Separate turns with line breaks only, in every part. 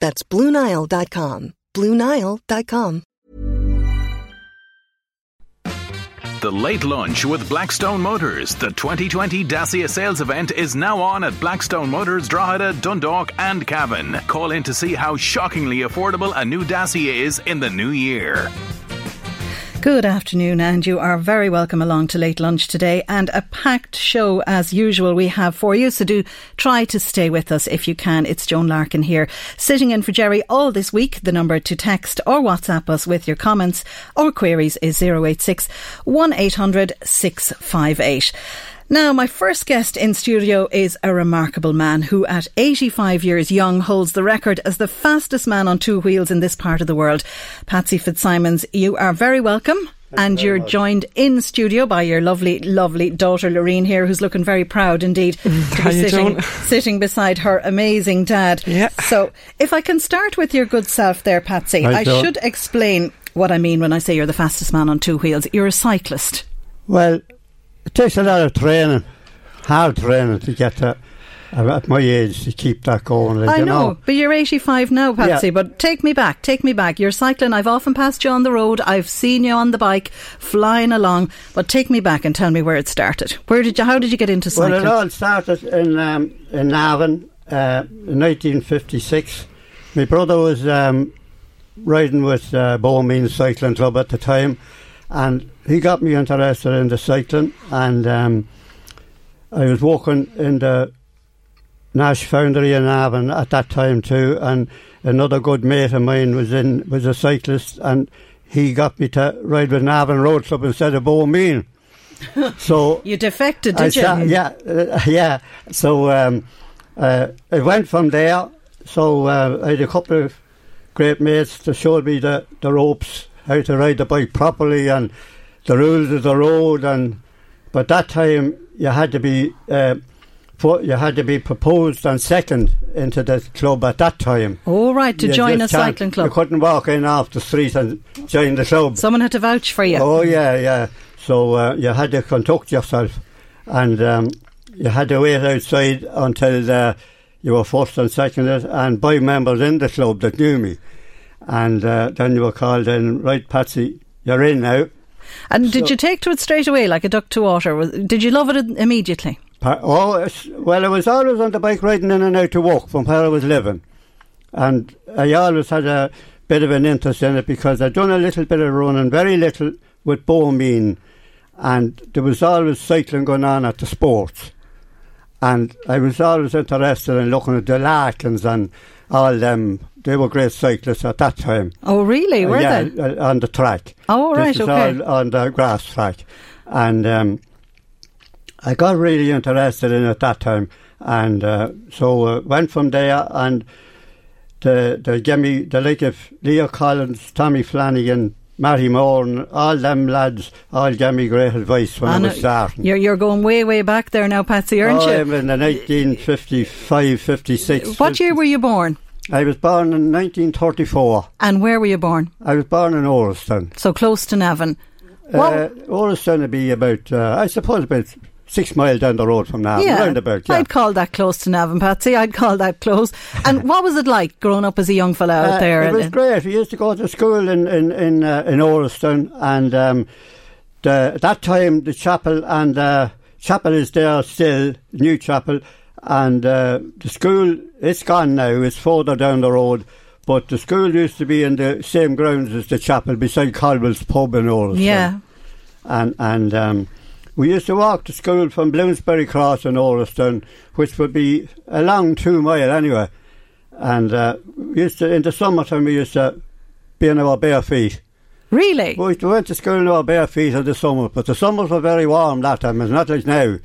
That's BlueNile.com. BlueNile.com.
The Late Lunch with Blackstone Motors. The 2020 Dacia sales event is now on at Blackstone Motors, Drogheda, Dundalk, and Cavan. Call in to see how shockingly affordable a new Dacia is in the new year.
Good afternoon, and you are very welcome along to Late Lunch today. And a packed show as usual we have for you, so do try to stay with us if you can. It's Joan Larkin here, sitting in for Jerry all this week. The number to text or WhatsApp us with your comments or queries is 086 1800 658. Now, my first guest in studio is a remarkable man who, at 85 years young, holds the record as the fastest man on two wheels in this part of the world. Patsy Fitzsimons, you are very welcome.
Thank
and
you
you're
much.
joined in studio by your lovely, lovely daughter Loreen here, who's looking very proud indeed to
How
be sitting, sitting beside her amazing dad.
Yeah.
So, if I can start with your good self there, Patsy, I
Joan.
should explain what I mean when I say you're the fastest man on two wheels. You're a cyclist.
Well, it takes a lot of training, hard training to get to, uh, at my age, to keep that going. Like,
I
you
know, but you're 85 now, Patsy.
Yeah.
But take me back, take me back. You're cycling. I've often passed you on the road. I've seen you on the bike, flying along. But take me back and tell me where it started. Where did you? How did you get into cycling?
Well, it all started in um, in Navan uh, in 1956. My brother was um, riding with uh, Bohermeen Cycling Club at the time, and he got me interested in the cycling. And um, I was working in the Nash Foundry in Navan at that time too, and another good mate of mine was in was a cyclist, and he got me to ride with Navan Road Club instead of Bohermeen. so
you defected, did you?
yeah, uh, yeah. So um, uh, I went from there. So uh, I had a couple of great mates that showed me the, the ropes, how to ride the bike properly, and the rules of the road. And but that time you had to be. Uh, you had to be proposed and second into the club at that time.
Oh, right, to
You
join a cycling club.
You couldn't walk in off the street and join the club.
Someone had to vouch for you.
Oh yeah, yeah. So uh, you had to conduct yourself, and um, you had to wait outside until uh, you were first and seconded, and by members in the club that knew me, and uh, then you were called in. Right, Patsy, you're in now.
And did you take to it straight away like a duck to water? Did you love it immediately?
Oh, well, I was always on the bike riding in and out to work from where I was living. And I always had a bit of an interest in it because I'd done a little bit of running, very little with Bohermeen. And there was always cycling going on at the sports. And I was always interested in looking at the Larkins and all them. They were great cyclists at that time.
Oh, really? Were
yeah,
they?
uh, on the track.
Oh,
This
right,
is
okay.
on the grass track. And um, I got really interested in it at that time. And uh, so uh, went from there and the, the gave me the like of Leo Collins, Tommy Flanagan, Matty Moore and all them lads all gave me great advice when I,
And,
was
uh,
starting.
You're, you're going way, way back there now, Patsy, aren't
oh,
you?
I'm in the 1955, 56.
What year were you born?
I was born in 1934.
And where were you born?
I was born in Orliston.
So close to Navan. What-
Uh, Orliston would be about, uh, I suppose, about six miles down the road from now. roundabout, yeah.
I'd call that close to Navan, Patsy. I'd call that close. And what was it like growing up as a young fella out
Uh,
there?
It was
And-
great. We used to go to school in in in, uh, in Orliston, and um, the, at that time the chapel and uh, chapel is there still, new chapel, and uh, the school it's gone now. It's further down the road, But the school used to be in the same grounds as the chapel beside Caldwell's pub and all.
Yeah.
And and um, we used to walk to school from Bloomsbury Cross in Orliston, which would be a long two mile anyway. And uh, we used to in the summertime we used to be in our bare feet.
Really?
We went to school in our bare feet in the summer, but the summers were very warm that time. It's not like now.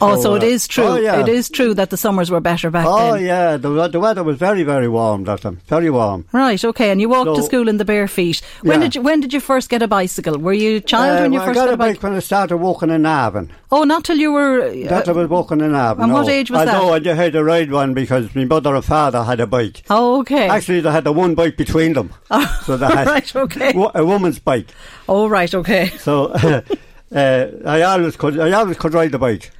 Oh, so,
So,
it
uh,
is true.
oh, yeah.
It is true that the summers were better back
Oh
then.
Oh, yeah, the, the weather was very very warm that time. Very warm.
Right, okay, and you walked to school in the bare feet. When
Yeah.
did you when did you first get a bicycle? Were you a child
Uh,
when you
well,
first
I got
got
a
bike?
bike when I started walking in Navan.
Oh, not till you were uh,
That I was walking in Navan.
and what age was
I
that?
know I just had to ride one because my mother and father had a bike.
Oh, okay.
Actually, they had the one bike between them. so they had
right, okay.
a woman's bike.
Oh, right, okay.
So uh, I always could I always could ride the bike.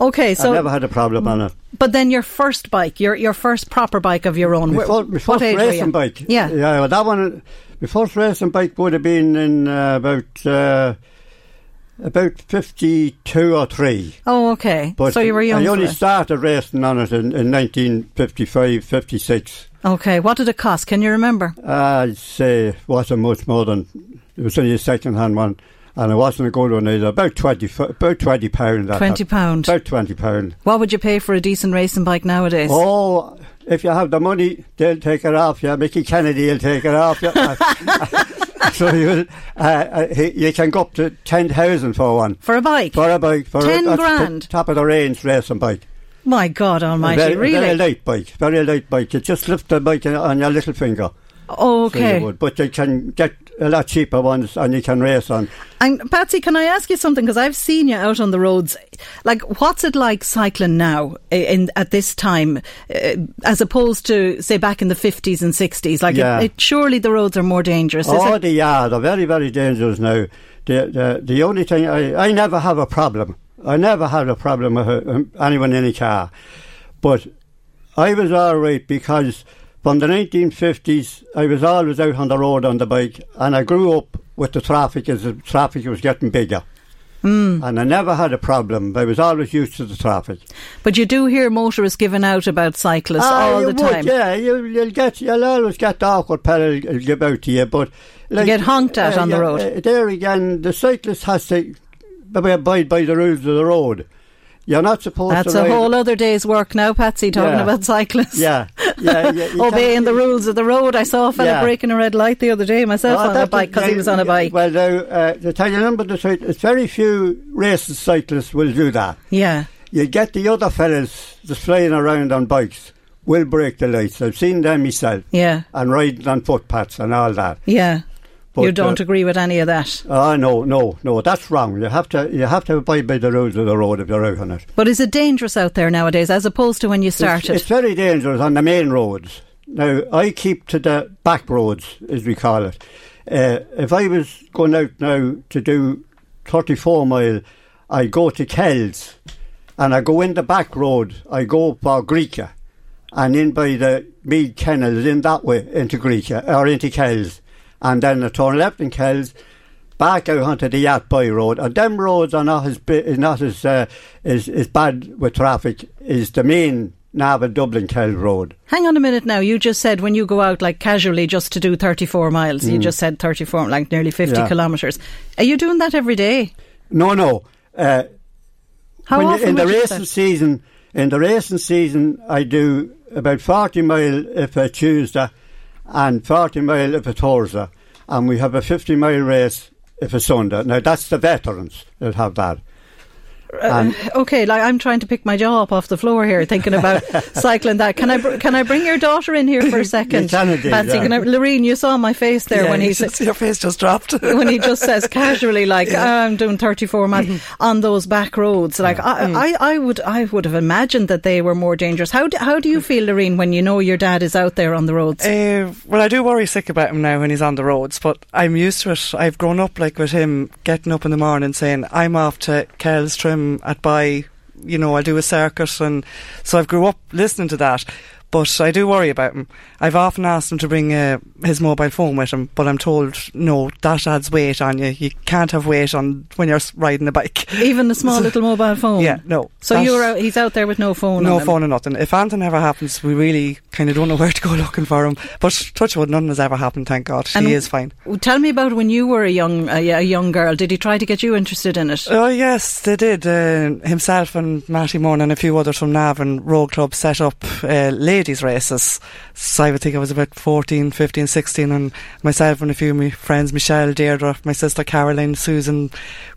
Okay, so I
never had a problem on it.
but then your first bike, your your first proper bike of your own.
My,
where-
fir- my
what
first racing bike.
Yeah.
yeah. Well, that one, my first racing bike would have been in uh, about uh, about fifty-two or three.
Oh, okay.
But
so you were young.
I only started racing on it in, in 1955, 56.
okay, what did it cost? Can you remember?
I'd say it wasn't much more than it was only a second-hand one, and I wasn't a good one either. About twenty, about twenty pound.
Twenty pound.
About twenty pound.
What would you pay for a decent racing bike nowadays?
Oh, if you have the money, they'll take it off you. Mickey Kennedy will take it off you. so you, uh, uh, you can go up to ten thousand for one.
For a bike?
For a bike, for
10
a,
grand?
top of the range racing bike.
My God Almighty!
very,
really?
very light bike, very light bike. You just lift the bike on your little finger.
Oh,
So you
okay.
But you can get a lot cheaper ones and you can race on.
And Patsy, can I ask you something? Because I've seen you out on the roads. Like, what's it like cycling now in at this time, uh, as opposed to say back in the fifties and sixties? Like,
Yeah.
it, it, surely the roads are more dangerous.
Oh,
it?
the yeah, they're very, very dangerous now. The, the, the only thing, I, I never have a problem. I never had a problem with uh, anyone in a car. But I was all right because from the 1950s, I was always out on the road on the bike and I grew up with the traffic as the traffic was getting bigger.
Hmm.
And I never had a problem. I was always used to the traffic.
But you do hear motorists giving out about cyclists
Ah,
all the
would,
time.
Yeah, you, you'll get, you'll always get the awkward pedal give out to you, but like,
get honked at on the road.
uh, there again, the cyclist has to abide by the rules of the road. You're not supposed
That's
to
That's
a
whole other day's work now, Patsy, talking
Yeah.
about cyclists.
Yeah, yeah, yeah.
Obeying the rules of the road. I saw a fella
Yeah.
breaking a red light the other day myself
Oh,
on a bike because he was on a bike.
Well, now, uh, to tell you a number, the side, it's very few racing cyclists will do that.
yeah.
You get the other fellas just flying around on bikes, will break the lights. I've seen them myself,
Yeah.
and riding on footpaths and all that.
Yeah.
But,
you don't
uh,
agree with any of that.
Oh no, no, no! That's wrong. You have to, you have to abide by the rules of the road if you're out on it.
But is it dangerous out there nowadays as opposed to when you started?
it's very dangerous on the main roads. Now I keep to the back roads, as we call it. Uh, if I was going out now to do 34 mile, I go to Kells, and I go in the back road. I go for Greekia, and in by the Mead Kennels in that way into Greekia or into Kells, and then I turn left in Kells. Back out onto the Athboy Road, and them roads are not as not as uh, as, as bad with traffic as the main Navan Dublin Kells Road.
Hang on a minute now. You just said when you go out like casually just to do 34 miles, you just said 34, like nearly 50
Mm. Yeah.
kilometres. Are you doing that every day?
No, no. Uh,
How
when you-
often
in the
would you do
racing season, in the racing season, I do about forty mile if a Tuesday, and forty mile if it's Thursday, and we have a fifty mile race if it's Sunday. Now that's the veterans that have that. And
Okay, like I'm trying to pick my jaw up off the floor here, thinking about cycling. That can I br- can I bring your daughter in here for a second?
can indeed,
Patsy,
yeah.
can I, Lorene, you saw my face there
Yeah,
when he said
your face just dropped.
when he just says casually, like "Ah, I'm doing 34 miles
Mm-hmm.
on those back roads. Like I,
Mm.
I, I would, I would have imagined that they were more dangerous. How do, how do you feel, Lorene, when you know your dad is out there on the roads?
Uh, well, I do worry sick about him now when he's on the roads, but I'm used to it. I've grown up like with him getting up in the morning saying, I'm off to Kells Trim Um, at by, you know, I'll do a circuit. And so I've grew up listening to that. But I do worry about him. I've often asked him to bring uh, his mobile phone with him, but I'm told no, that adds weight on you. You can't have weight on when you're riding a bike.
Even the small little mobile phone.
Yeah, no.
So you're out, he's out there with no phone.
no
on
phone or nothing. If anything ever happens, we really kind of don't know where to go looking for him. But touch wood, nothing has ever happened. Thank God,
And
he is fine.
Tell me about when you were a young a, a young girl. Did he try to get you interested in it?
Oh yes, they did. Uh, himself and Matty Moore and a few others from Navan Road Club set up uh, ladies races. So I would think I was about 14, 15, 16 and myself and a few of my friends, Michelle, Deirdre, my sister Caroline, Susan,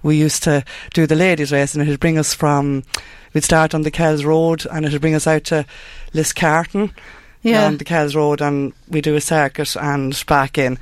we used to do the ladies race and it would bring us from, we'd start on the Kells Road and it would bring us out to Liscarton
Yeah.
on the Kells Road and we do a circuit and back in.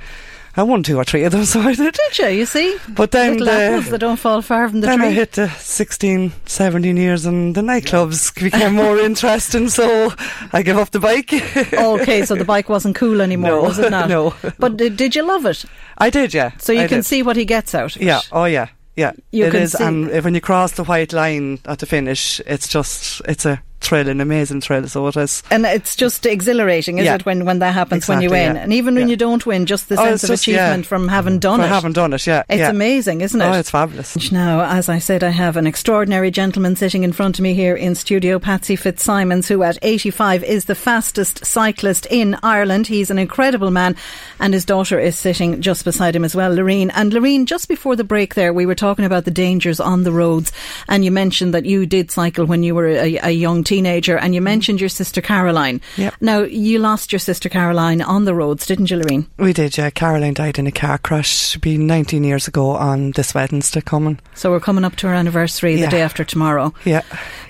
I won two or three of them, so I did.
Did you? You see,
But then
little
the,
apples that don't fall far from the
then I hit the 16, 17 years and the nightclubs became more interesting, so I gave up the bike.
okay, so the bike wasn't cool anymore,
No,
was it not?
no.
But did, did you love it?
I did, yeah.
So you
I
can
did.
see what he gets out of
Yeah,
it.
oh yeah, yeah.
You
It
can
is,
see-
and when you cross the white line at the finish, it's just, it's a thrill, an amazing thrill, so it is.
And it's just exhilarating, is
Yeah.
it, when, when that happens when you win?
yeah.
And even when
Yeah.
you don't win, just the
Oh,
sense of
just-
achievement from having mm. done
For
it.
having done it, yeah.
It's amazing, isn't it?
Oh, it's fabulous.
Now, as I said, I have an extraordinary gentleman sitting in front of me here in studio, Patsy Fitzsimons, who at 85 is the fastest cyclist in Ireland. He's an incredible man, and his daughter is sitting just beside him as well, Loreen. And Loreen, just before the break there, we were talking about the dangers on the roads, and you mentioned that you did cycle when you were a, a young teenager, and you mm. mentioned your sister Caroline.
Yep.
Now, you lost your sister Caroline on the roads, didn't you, Loreen?
We did, yeah. Caroline died in a car crash, be 19 years ago on this Wednesday coming.
So we're coming up to our anniversary the day after tomorrow.
Yeah.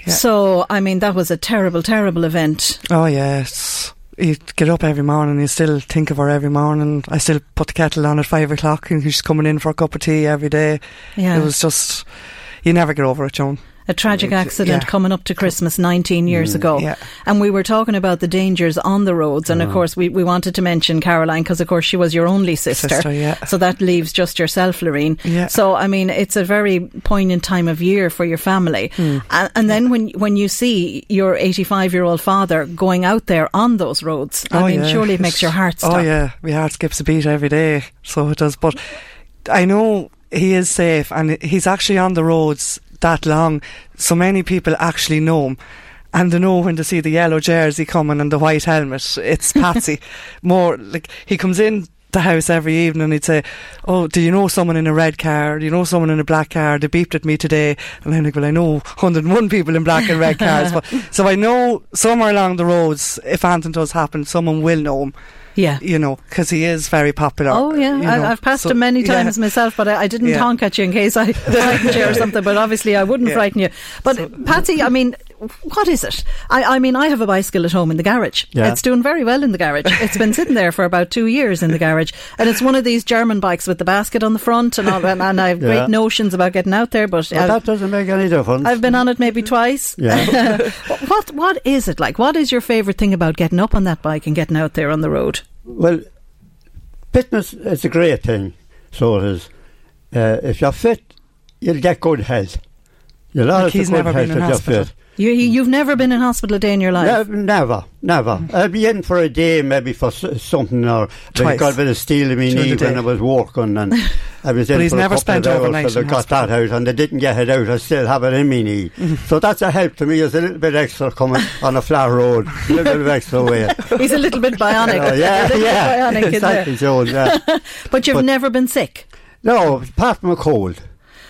yeah.
So, I mean, that was a terrible, terrible event.
Oh yes. You get up every morning, you still think of her every morning. I still put the kettle on at five o'clock and she's coming in for a cup of tea every day.
Yeah.
It was just, you never get over it, Joan.
A tragic accident
yeah. Mm,
coming up to Christmas 19 years ago.
yeah.
And we were talking about the dangers on the roads. And of course, we, we wanted to mention Caroline because, of course, she was your only sister.
Sister, yeah.
So that leaves just yourself.
Yeah.
So, I mean, it's a very poignant time of year for your family.
Hmm.
And, and then when, when you see your 85 year old father going out there on those roads, I
Oh,
mean, surely it makes your heart stop.
Oh yeah, my heart skips a beat every day, so it does. But I know he is safe, and he's actually on the roads that long. So many people actually know him. And they know when they see the yellow jersey coming and the white helmet, it's Patsy. More like he comes in the house every evening and he'd say, Oh, do you know someone in a red car? Do you know someone in a black car? They beeped at me today. And I'm like, Well, I know 101 people in black and red cars. but, so I know somewhere along the roads, if anything does happen, someone will know him
Yeah.
you know, because he is very popular.
Oh yeah,
you
I,
know.
I've passed
So,
him many
yeah.
times myself, but I, I didn't
Yeah.
honk at you in case I frightened you or something. But obviously, I wouldn't
Yeah.
frighten you. But Patsy, I mean, what is it? I, I mean, I have a bicycle at home in the garage.
Yeah.
It's doing very well in the garage. It's been sitting there for about two years in the garage, and it's one of these German bikes with the basket on the front and all that. And I have
Yeah.
great notions about getting out there, but
Well, that doesn't make any difference.
I've been on it maybe twice.
Yeah.
what what is it like? What is your favourite thing about getting up on that bike and getting out there on the road?
Well, fitness is a great thing. So it is. Uh, if you're fit, you'll get good health. You'll always
he's
have good
never
health
been in
you're
hospital.
fit.
You you've never been in hospital a day in your life.
Ne- never, never. Hmm. I'll be in for a day, maybe for something, or I
Twice.
got a bit of steel in my knee
the
when. I was walking, and I was in
But he's
for a
never
couple
spent
of hours,
overnight
so
in
they got that out, and they didn't get it out. I still have it in my knee, mm-hmm. so that's a help to me. It's a little bit extra coming on a flat road, a little bit of extra weight.
He's a little bit bionic.
Oh, yeah,
a little
yeah,
bit bionic in
exactly. Joan. Yeah.
But you've
But-
never been sick.
No, apart from a cold.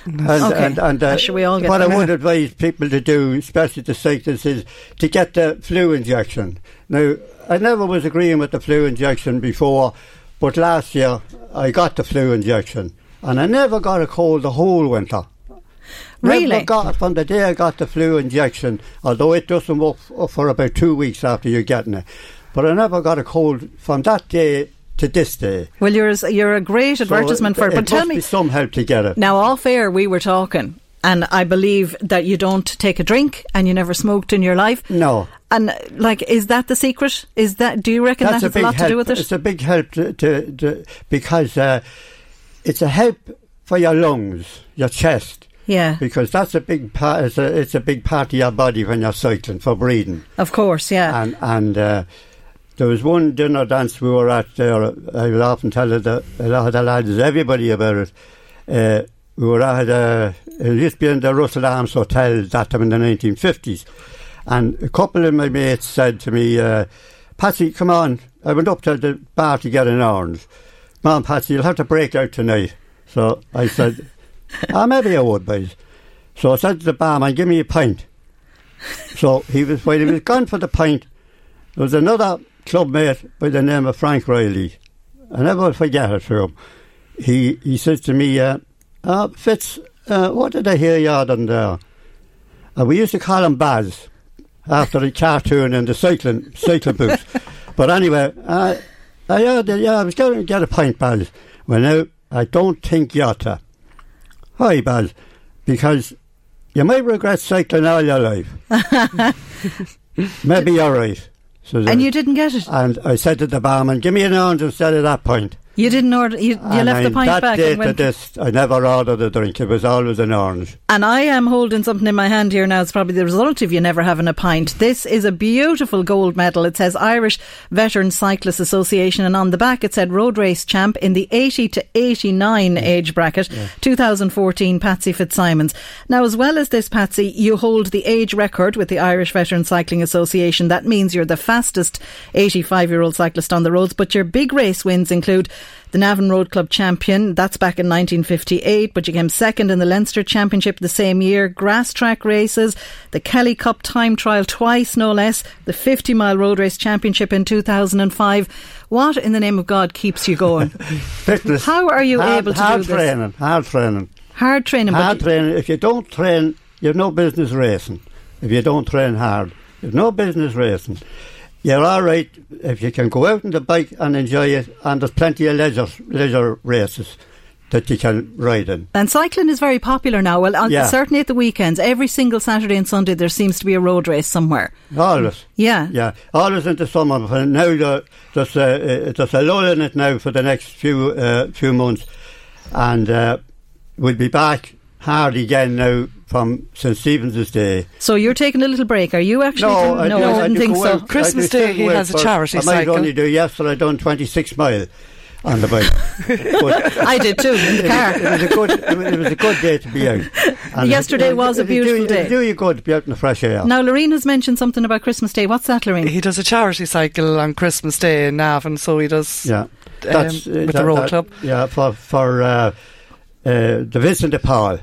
And,
Okay.
and, and uh,
we all get
what. I would advise people to do, especially the cyclists, is to get the flu injection. Now, I never was agreeing with the flu injection before, but last year I got the flu injection, and I never got a cold the whole winter.
Really?
Never got from the day I got the flu injection, although it doesn't work for about two weeks after you're getting it. But I never got a cold from that day to this day.
Well, you're as- you're a great
So
advertisement for it. But tell
must
me
be some help to get it.
now, off air we were talking, and I believe that you don't take a drink and you never smoked in your life.
No.
And like, is that the secret? Is that? Do you reckon
That's
that
a
has a
big
lot
help.
to do with it?
It's a big help to, to, to because uh, it's a help for your lungs, your chest.
Yeah.
Because that's a big part. It's a, it's a big part of your body when you're cycling for breathing.
Of course, yeah.
And and uh, there was one dinner dance we were at there. I will often tell the, a lot of the lads, everybody about it. Uh, we were at uh, it used to be in the Russell Arms Hotel that time in the 1950s, and a couple of my mates said to me, uh, "Patsy, come on." I went up to the bar to get an orange. Come on, Patsy, you'll have to break out tonight. So I said, "Ah, maybe I would, boys." So I said to the barman, "Give me a pint." So he was when he was gone for the pint. There was another club mate by the name of Frank Riley. I never forget it for him. He he says to me, uh, uh, Fitz, uh, what did I hear you on there? Uh, we used to call him Baz after the cartoon and the cycling cycling boots. but anyway, uh, I heard that, yeah, I was going to get a pint, Baz. Well, now, I don't think you ought to. Hi, Baz, because you might regret cycling all your life. Maybe you're right. So
and you didn't get it.
And I said to the barman, give me an orange instead of that pint.
You didn't order. You, you left
I,
the pint
that
back.
day
and went,
this, I never ordered a drink. It was always an orange.
And I am holding something in my hand here now. It's probably the result of you never having a pint. This is a beautiful gold medal. It says Irish Veteran Cyclists Association, and on the back it said road race champ in the 80 to 89 age bracket, 2014, Patsy Fitzsimons. Now, as well as this, Patsy, you hold the age record with the Irish Veteran Cycling Association. That means you're the fastest 85 year old cyclist on the roads, but your big race wins include the Navan Road Club champion. That's back in 1958, but you came second in the Leinster Championship the same year. Grass track races, the Kelly Cup time trial twice, no less. The 50 mile road race championship in 2005. What in the name of God keeps you going?
Fitness.
How are you
hard,
able to
hard
do this?
Hard training,
hard training.
Hard
training,
training. If you don't train, you've no business racing. If you don't train hard, you've no business racing. You're all right if you can go out on the bike and enjoy it, and there's plenty of leisure leisure races that you can ride in.
And cycling is very popular now. Well,
Yeah.
certainly at the weekends, every single Saturday and Sunday, there seems to be a road race somewhere.
Always.
Yeah.
Yeah, always in the summer. But now there- there's a, there's a lull in it now for the next few uh, few months, and uh, we'll be back hard again now from St Stephen's Day.
So you're taking a little break, are you actually?
No,
no,
do-
I didn't
do
think so.
out.
Christmas Day he
go
has a
for-
charity
I might
cycle.
only do yesterday. I done 26 mile on the bike.
I did too in the
it,
car.
it was a good it was- a good day to be out. And
Yesterday
it-
was a
it'll do
beautiful day.
it'll do you good to be out in the fresh air.
Now, Lorene has mentioned something about Christmas Day. What's that, Lorene?
He does a charity cycle on Christmas Day in Navan, so he does
Yeah,
um,
that's uh,
with
that-
the road
that-
club.
Yeah, for for uh, uh, the Vincent de Paul.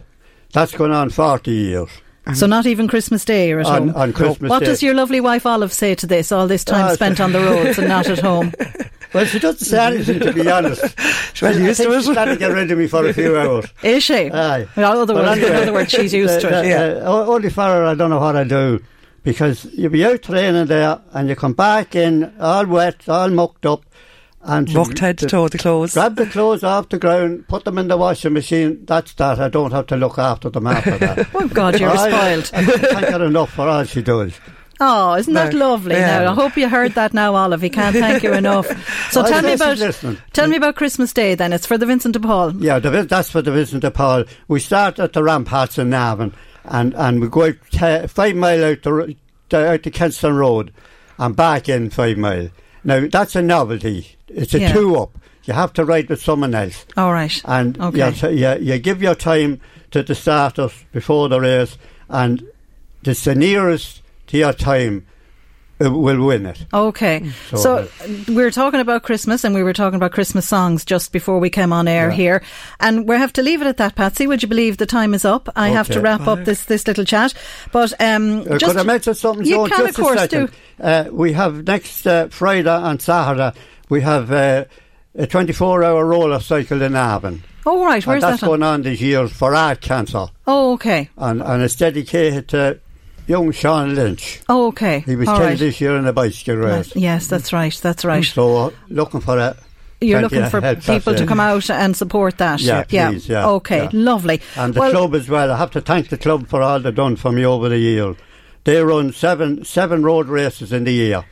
That's going on forty years
So not even Christmas Day you're at
on,
home.
on Christmas
what
Day.
does your lovely wife Olive say to this? All this time spent on the roads and not at home.
well, she doesn't say anything to be honest.
Well,
I
used to
she's trying to get rid of me for a few hours.
Is she?
Aye.
In other words, in other words, she's used to
the-
it.
the-
Yeah.
uh, only for her, I don't know what I do. Because you be out training there and you come back in all wet, all mucked up. And
Mucked head to toe the clothes.
Grab the clothes off the ground, put them in the washing machine. That's that. I don't have to look after them after that.
Oh God, you're
I-
spoiled.
I can't get enough for all she does.
Oh, isn't that
No.
lovely?
Yeah.
Now, I hope you heard that now, Olive. He can't thank you enough. So
I
tell me about
listening.
tell me about Christmas Day. Then it's for the Vincent de Paul.
Yeah, the, that's for the Vincent de Paul. We start at the ramparts in Navan and, and we go out te- five mile out to, out to Kentstown Road and back in five mile. Now, that's a novelty. It's a
Yeah.
two up. You have to ride with someone else.
All right.
And
Okay.
you, t- you, you give your time to the starters before the race and it's the nearest to your time uh, will win it.
Okay.
So,
So,
uh,
we were talking about Christmas and we were talking about Christmas songs just before we came on air
Yeah.
here. And we have to leave it at that, Patsy. Would you believe the time is up? I have to
Okay.
wrap up this, this little chat. But um,
Uh,
just
could I mention something?
You
Joan,
can,
just
of course,
a second. Uh, we have next uh, Friday and Saturday. We have uh, a 24-hour roller cycle in Navan.
Oh, right. Where's
and that's
that? On?
going on this year for art cancer,
Oh, okay.
and and it's dedicated to young Sean Lynch.
Oh, okay.
He was
All
10
right.
this year in a bicycle race.
Yes, that's right. That's right.
So looking for a
You're looking for people to come out and support that.
Yeah, please, yeah,
Okay,
yeah.
lovely.
And the
well,
club as well. I have to thank the club for all they've done for me over the year. They run seven seven road races in the year.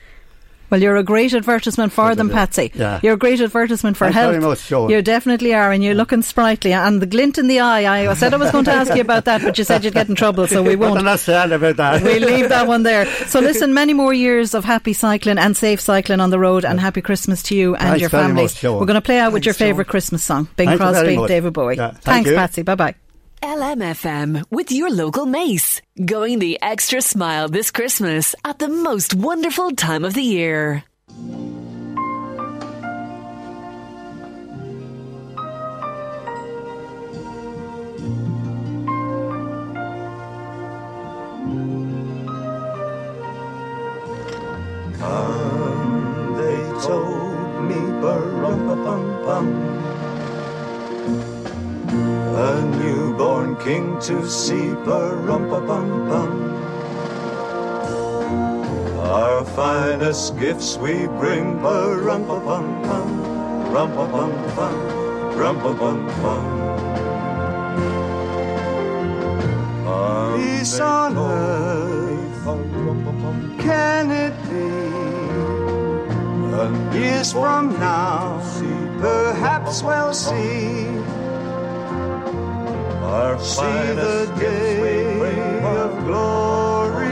Well, you're a great advertisement for them, Patsy.
Yeah.
You're a great advertisement for
Thanks
health.
very much, Joan.
You definitely are, and you're looking sprightly. And the glint in the eye, I said I was going to ask you about that, but you said you'd get in trouble, so we
I'm
won't.
not sad about that.
We'll leave that one there. So listen, many more years of happy cycling and safe cycling on the road, and happy Christmas to you and
Thanks
your
very
families.
much.
We're going to play out with your favourite Christmas song, Bing
Thank you very
Crosby. David Bowie.
Yeah, thank
Thanks,
you.
Patsy. Bye bye.
LMFM with your local mace. Going the extra smile this Christmas at the most wonderful time of the year.
They told me bum A newborn king to see. Rumpa bum bum. Our finest gifts we bring. Bum bum bum. Rum bum bum. Rum bum bum. Peace on earth. Can it be? Years from now, perhaps we'll see. Our see the day of glory.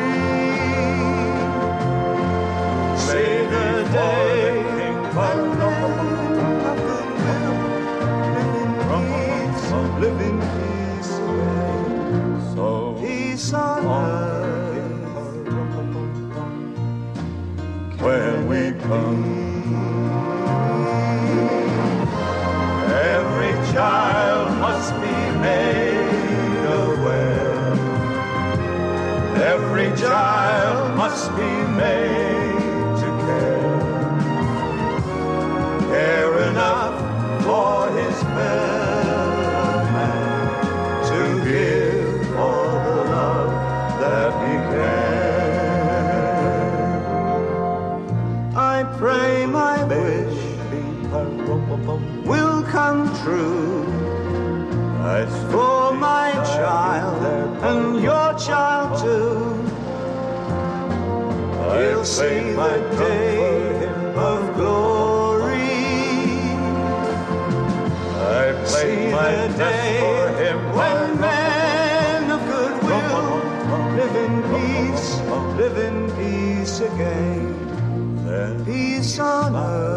See the day of live in peace, so peace on earth when we come. Child must be He'll see the day of glory. I play my day for him when men of good will live in peace, live in peace again. Peace on earth.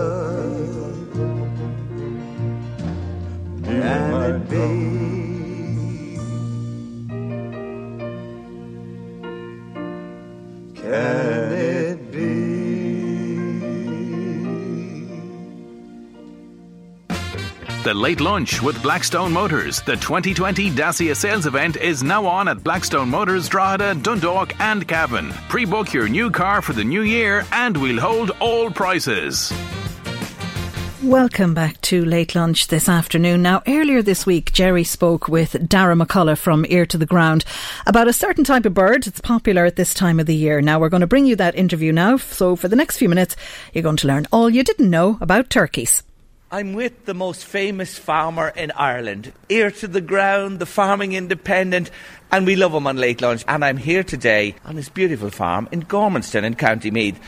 The Late Lunch with Blackstone Motors. The 2020 Dacia sales event is now on at Blackstone Motors, Drogheda, Dundalk, and Cavan. Pre book your new car for the new year and we'll hold all prices.
Welcome back to Late Lunch this afternoon. Now, earlier this week, Jerry spoke with Darragh McCullough from Ear to the Ground about a certain type of bird that's popular at this time of the year. Now, we're going to bring you that interview now. So, for the next few minutes, you're going to learn all you didn't know about turkeys.
I'm with the most famous farmer in Ireland, ear to the ground, the farming independent, and we love him on late lunch. And I'm here today on his beautiful farm in Gormanston in County Meath.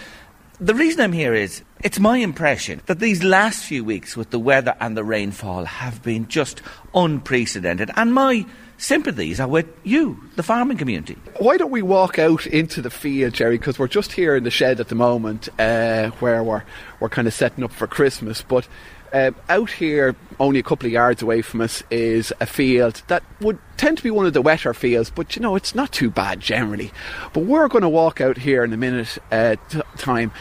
The reason I'm here is it's my impression that these last few weeks with the weather and the rainfall have been just unprecedented. And my sympathies are with you, the farming community.
Why don't we walk out into the field, Jerry? Because we're just here in the shed at the moment, uh, where we're we're kind of setting up for Christmas. But uh, out here, only a couple of yards away from us, is a field that would tend to be one of the wetter fields, but you know it's not too bad generally. But we're going to walk out here in a minute uh, t- time.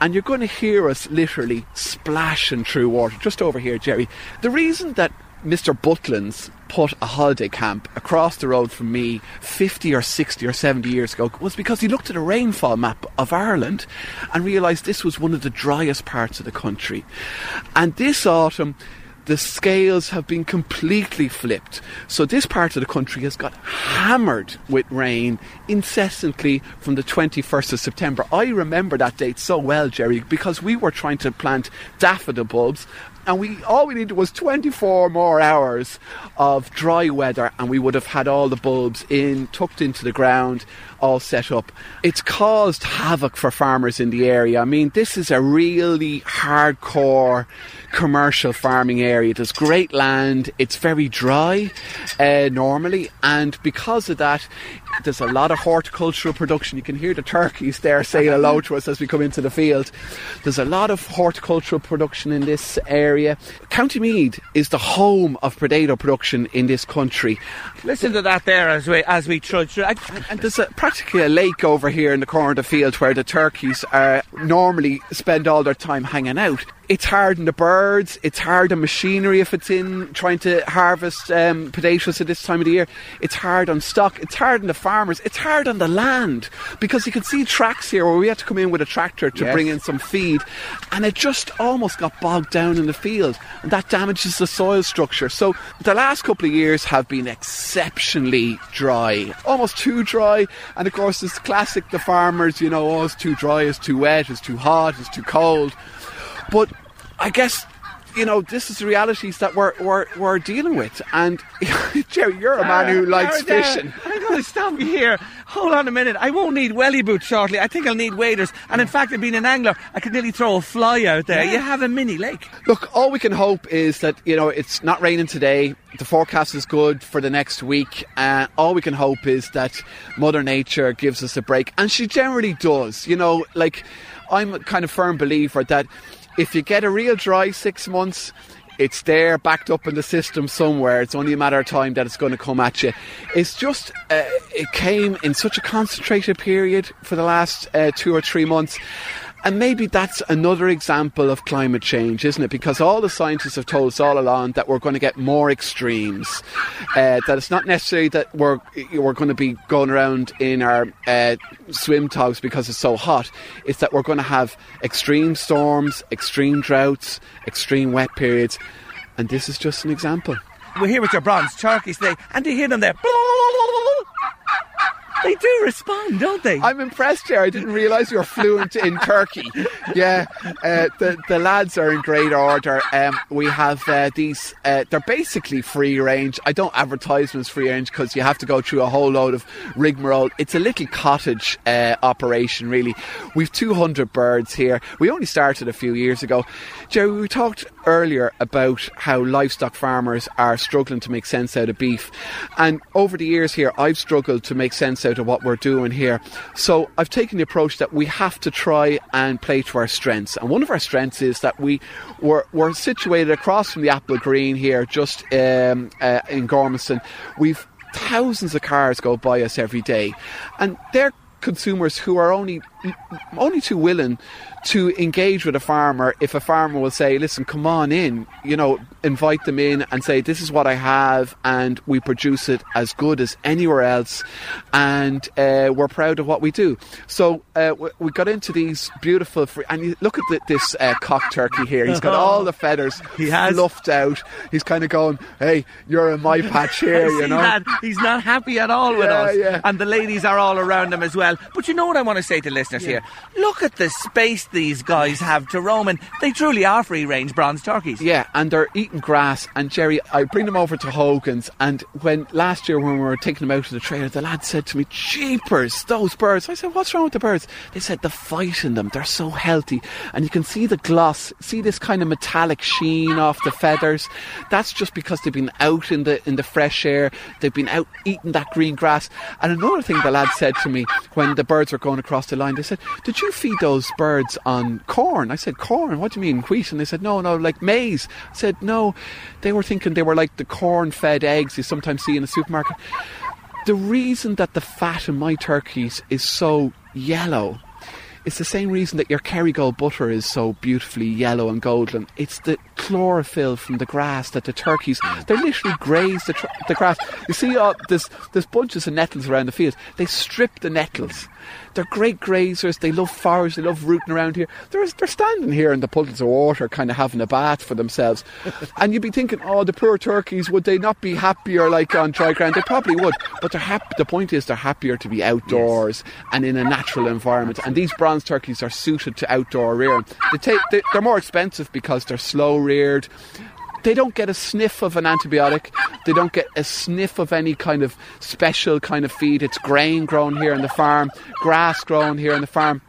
And you're going to hear us literally splashing through water just over here, Jerry. The reason that Mr. Butlins put a holiday camp across the road from me 50 or 60 or 70 years ago was because he looked at a rainfall map of Ireland and realised this was one of the driest parts of the country. And this autumn, the scales have been completely flipped. So this part of the country has got hammered with rain incessantly from the 21st of September. I remember that date so well, Jerry, because we were trying to plant daffodil bulbs and we all we needed was 24 more hours of dry weather, and we would have had all the bulbs in, tucked into the ground, all set up. It's caused havoc for farmers in the area. I mean, this is a really hardcore commercial farming area. There's great land. It's very dry uh, normally, and because of that, there's a lot of horticultural production. You can hear the turkeys there saying hello to us as we come into the field. There's a lot of horticultural production in this area. County Meath is the home of potato production in this country.
Listen to that there as we as we trudge through. I,
And there's a, practically a lake over here in the corner of the field where the turkeys are normally spend all their time hanging out. It's hard on the birds, it's hard on machinery if it's in trying to harvest um, potatoes at this time of the year. It's hard on stock, it's hard on the farmers, it's hard on the land because you can see tracks here where we had to come in with a tractor to
Yes.
bring in some feed and it just almost got bogged down in the field and that damages the soil structure. So the last couple of years have been exceptionally dry, almost too dry. And of course, it's classic the farmers, you know, oh, it's too dry, it's too wet, it's too hot, it's too cold. But I guess. You know, this is the realities that we're, we're, we're dealing with. And, Jerry, you're a man who likes
Darragh,
fishing.
I'm going to stop you here. Hold on a minute. I won't need welly boots shortly. I think I'll need waders. And in fact, being an angler, I could nearly throw a fly out there. You have a mini lake.
Look, all we can hope is that you know it's not raining today. The forecast is good for the next week. Uh, all we can hope is that Mother Nature gives us a break, and she generally does. You know, like I'm a kind of firm believer that if you get a real dry six months. It's there, backed up in the system somewhere. It's only a matter of time that it's going to come at you. It's just, uh, it came in such a concentrated period for the last uh, two or three months. And maybe that's another example of climate change, isn't it? Because all the scientists have told us all along that we're going to get more extremes. Uh, that it's not necessarily that we're we're going to be going around in our uh, swim togs because it's so hot. It's that we're going to have extreme storms, extreme droughts, extreme wet periods, and this is just an example.
We're here with your bronze turkeys today, and you hear them there. They do respond, don't they?
I'm impressed here. I didn't realise you were fluent in Turkey. Yeah, uh, the the lads are in great order. Um, we have uh, these. Uh, they're basically free range. I don't advertise as free range because you have to go through a whole load of rigmarole. It's a little cottage uh, operation, really. We've 200 birds here. We only started a few years ago. Jerry, we talked earlier about how livestock farmers are struggling to make sense out of beef, and over the years here, I've struggled to make sense out of what we're doing here. So I've taken the approach that we have to try and play to our strengths. And one of our strengths is that we we're, we're situated across from the Applegreen here, just um, uh, in Gormanston. We've thousands of cars go by us every day, and they're consumers who are only only too willing to engage with a farmer if a farmer will say listen come on in you know invite them in and say this is what I have and we produce it as good as anywhere else and uh, we're proud of what we do so uh, we, got into these beautiful free, and you look at the, this uh, cock turkey here he's got all the feathers
He has.
fluffed out he's kind of going hey you're in my patch here you know
that. He's not happy at all with
Yeah,
us.
yeah.
And the ladies are all around him as well. But you know what I want to say to listeners here? Look at the space these guys have to roam in. They truly are free range bronze turkeys.
Yeah, and they're eating grass. And Jerry, I bring them over to Hogan's. And when last year when we were taking them out of the trailer, the lad said to me, "Jeepers, those birds!" I said, "What's wrong with the birds?" They said the fight in them. They're so healthy, and you can see the gloss, see this kind of metallic sheen off the feathers. That's just because they've been out in the in the fresh air. They've been out eating that green grass. And another thing the lad said to me when the birds were going across the line, they said, "Did you feed those birds on corn?" I said, "Corn? What do you mean wheat?" And they said, "No, no, like maize." I said, "No." They were thinking they were like the corn-fed eggs you sometimes see in a supermarket. The reason that the fat in my turkeys is so yellow it's the same reason that your Kerrygold butter is so beautifully yellow and golden. It's the chlorophyll from the grass that the turkeys they literally graze the, tr- the grass. You see, uh, there's there's bunches of nettles around the field. They strip the nettles. They're great grazers. They love forage. They love rooting around here. They're they're standing here in the puddles of water, kind of having a bath for themselves. and you'd be thinking, oh, the poor turkeys would they not be happier like on dry ground? They probably would, but they're happy. The point is, they're happier to be outdoors and in a natural environment. And these bronze turkeys are suited to outdoor rearing. They take they, they're more expensive because they're slow reared. They don't get a sniff of an antibiotic. They don't get a sniff of any kind of special kind of feed. It's grain grown here on the farm, grass grown here on the farm.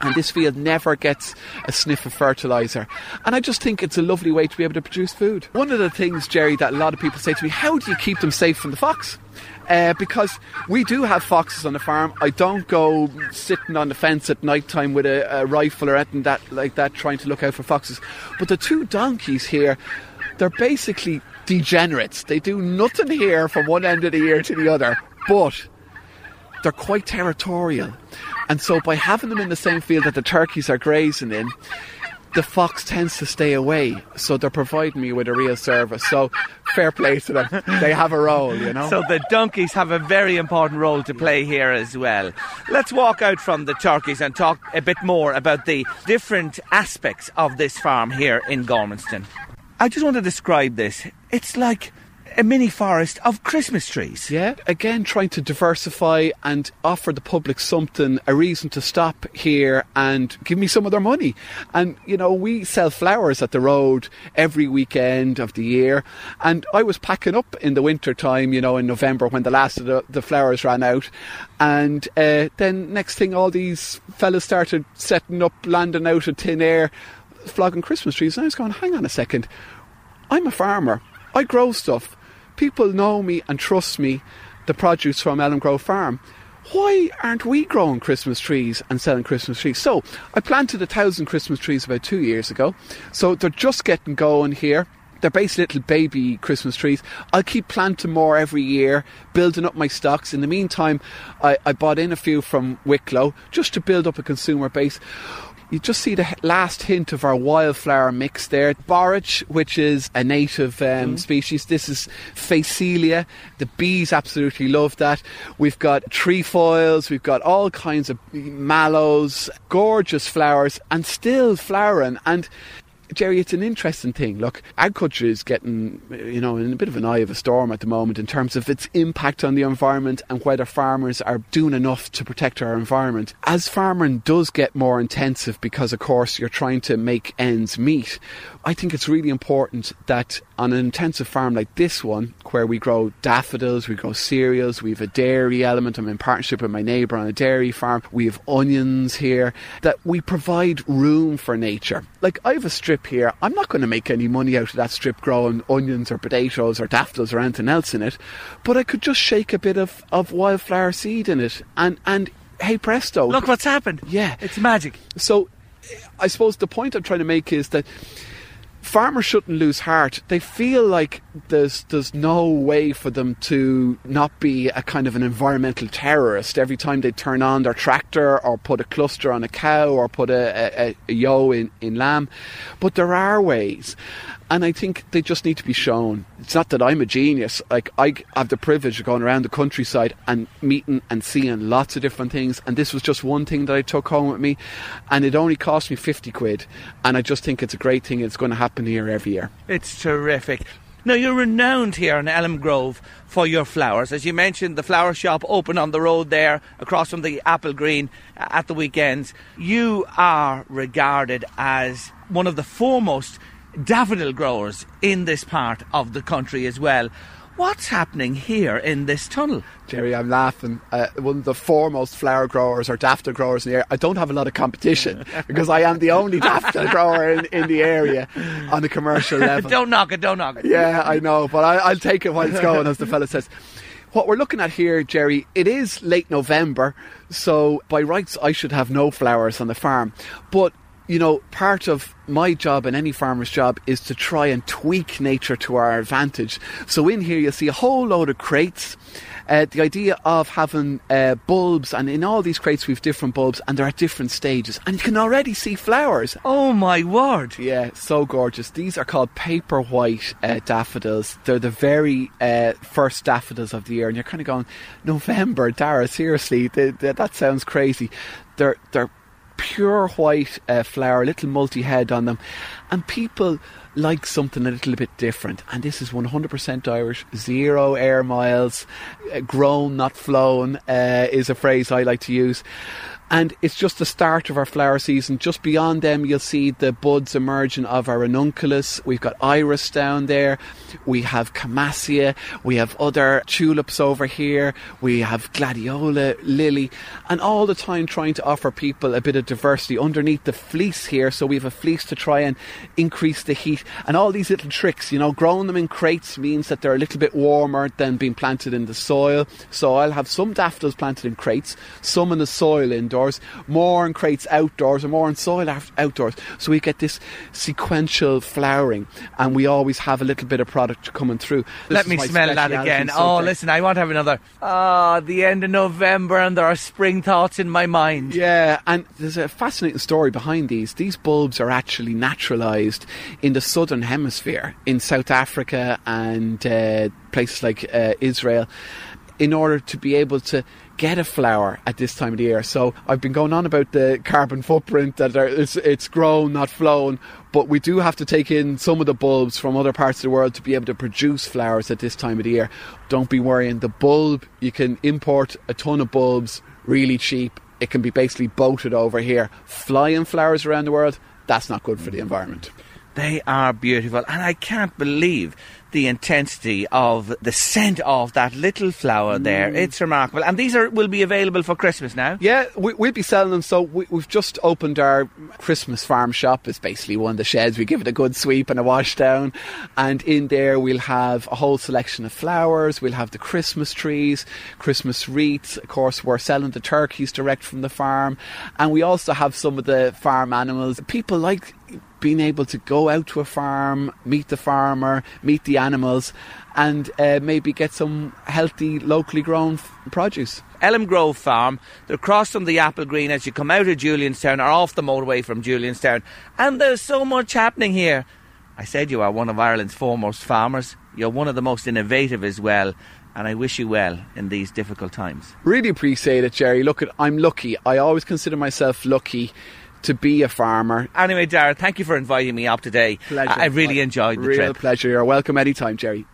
And this field never gets a sniff of fertiliser. And I just think it's a lovely way to be able to produce food. One of the things, Jerry, that a lot of people say to me, how do you keep them safe from the fox? Uh, because we do have foxes on the farm. I don't go sitting on the fence at night time with a, a rifle or anything that like that trying to look out for foxes. But the two donkeys here, they're basically degenerates. They do nothing here from one end of the year to the other, but they're quite territorial. And so by having them in the same field that the turkeys are grazing in, the fox tends to stay away. So they're providing me with a real service. So fair play to them. They have a role, you know.
So the donkeys have a very important role to play here as well. Let's walk out from the turkeys and talk a bit more about the different aspects of this farm here in Gormanston. I just want to describe this. It's like a mini forest of Christmas trees.
Yeah, again, trying to diversify and offer the public something, a reason to stop here and give me some of their money. And, you know, we sell flowers at the road every weekend of the year. And I was packing up in the winter time, you know, in November when the last of the, the flowers ran out. And uh, then next thing, all these fellas started setting up, landing out of tin air, flogging Christmas trees. And I was going, hang on a second. I'm a farmer. I grow stuff people know me and trust me, the produce from Elm Grove Farm. Why aren't we growing Christmas trees and selling Christmas trees? So I planted a thousand Christmas trees about two years ago. So they're just getting going here. They're basically little baby Christmas trees. I'll keep planting more every year, building up my stocks. In the meantime, I, I bought in a few from Wicklow just to build up a consumer base you just see the last hint of our wildflower mix there. Borage, which is a native um, mm. species. This is Phacelia. The bees absolutely love that. We've got trefoils. We've got all kinds of mallows, gorgeous flowers, and still flowering. And Jerry, it's an interesting thing. Look, agriculture is getting, you know, in a bit of an eye of a storm at the moment in terms of its impact on the environment and whether farmers are doing enough to protect our environment. As farming does get more intensive because, of course, you're trying to make ends meet, I think it's really important that on an intensive farm like this one, where we grow daffodils, we grow cereals, we have a dairy element. I'm in partnership with my neighbour on a dairy farm. We have onions here, that we provide room for nature. Like I have a strip here, I'm not going to make any money out of that strip growing onions or potatoes or daffodils or anything else in it, but I could just shake a bit of, of wildflower seed in it and, and hey presto.
Look what's happened.
Yeah.
It's magic.
So I suppose the point I'm trying to make is that farmers shouldn't lose heart. They feel like there's there's no way for them to not be a kind of an environmental terrorist every time they turn on their tractor or put a cluster on a cow or put a, a, a yo in, in lamb. But there are ways. And I think they just need to be shown. It's not that I'm a genius. Like I have the privilege of going around the countryside and meeting and seeing lots of different things. And this was just one thing that I took home with me, and it only cost me fifty quid. And I just think it's a great thing. It's going to happen here every year.
It's terrific. Now, you're renowned here in Elm Grove for your flowers. As you mentioned, the flower shop open on the road there across from the Applegreen at the weekends. You are regarded as one of the foremost daffodil growers in this part of the country as well. What's happening here in this tunnel?
Jerry, I'm laughing. Uh, one of the foremost flower growers or daffodil growers in the area. I don't have a lot of competition because I am the only daffodil grower in, in the area on a commercial level.
don't knock it, don't knock it.
Yeah, I know, but I, I'll take it while it's going, as the fella says what we're looking at here, Jerry, it is late November, so by rights I should have no flowers on the farm. But you know, part of my job and any farmer's job is to try and tweak nature to our advantage. So in here you'll see a whole load of crates. Uh, the idea of having uh, bulbs, and in all these crates we've different bulbs, and they're at different stages, and you can already see flowers.
Oh my word!
Yeah, so gorgeous. These are called paper white uh, daffodils. They're the very uh, first daffodils of the year, and you're kind of going, November, Darragh, seriously, they, they, that sounds crazy. They're they're pure white uh, flower, little multi head on them. and people like something a little bit different. And this is 100% Irish, zero air miles, uh, grown, not flown, uh, is a phrase I like to use and it's just the start of our flower season. Just beyond them, you'll see the buds emerging of our ranunculus. We've got iris down there. We have camassia. We have other tulips over here. We have gladiola, lily, and all the time trying to offer people a bit of diversity underneath the fleece here. So we have a fleece to try and increase the heat, and all these little tricks. You know, growing them in crates means that they're a little bit warmer than being planted in the soil. So I'll have some daffodils planted in crates, some in the soil indoors indoors, more in crates outdoors, and more in soil outdoors. So we get this sequential flowering, and we always have a little bit of product coming through. This
Let me smell that again. Oh, listen, I want to have another. Ah, oh, the end of November, and there are spring thoughts in my mind.
Yeah, and there's a fascinating story behind these. These bulbs are actually naturalised in the southern hemisphere, in South Africa and uh, places like uh, Israel in order to be able to get a flower at this time of the year. So I've been going on about the carbon footprint that it's, it's grown, not flown, but we do have to take in some of the bulbs from other parts of the world to be able to produce flowers at this time of the year. Don't be worrying. The bulb, you can import a ton of bulbs really cheap. It can be basically boated over here. Flying flowers around the world, that's not good for the environment.
They are beautiful, and I can't believe the intensity of the scent of that little flower there. Mm. It's remarkable. And these are will be available for Christmas now?
Yeah, we, will be selling them. So we, have just opened our Christmas farm shop. It's basically one of the sheds. We give it a good sweep and a wash down. And in there we'll have a whole selection of flowers. We'll have the Christmas trees, Christmas wreaths. Of course, we're selling the turkeys direct from the farm. And we also have some of the farm animals. People like being able to go out to a farm, meet the farmer, meet the animals, and uh, maybe get some healthy, locally grown f- produce.
Elm Grove Farm. They're across from the Applegreen as you come out of Julianstown or off the motorway from Julianstown. And there's so much happening here. I said you are one of Ireland's foremost farmers. You're one of the most innovative as well. And I wish you well in these difficult times.
Really appreciate it, Jerry. Look, at, I'm lucky. I always consider myself lucky to be a farmer.
Anyway, Darragh, thank you for inviting me up today.
Pleasure.
I, I really enjoyed the
Real
trip.
pleasure. You're welcome anytime, Jerry.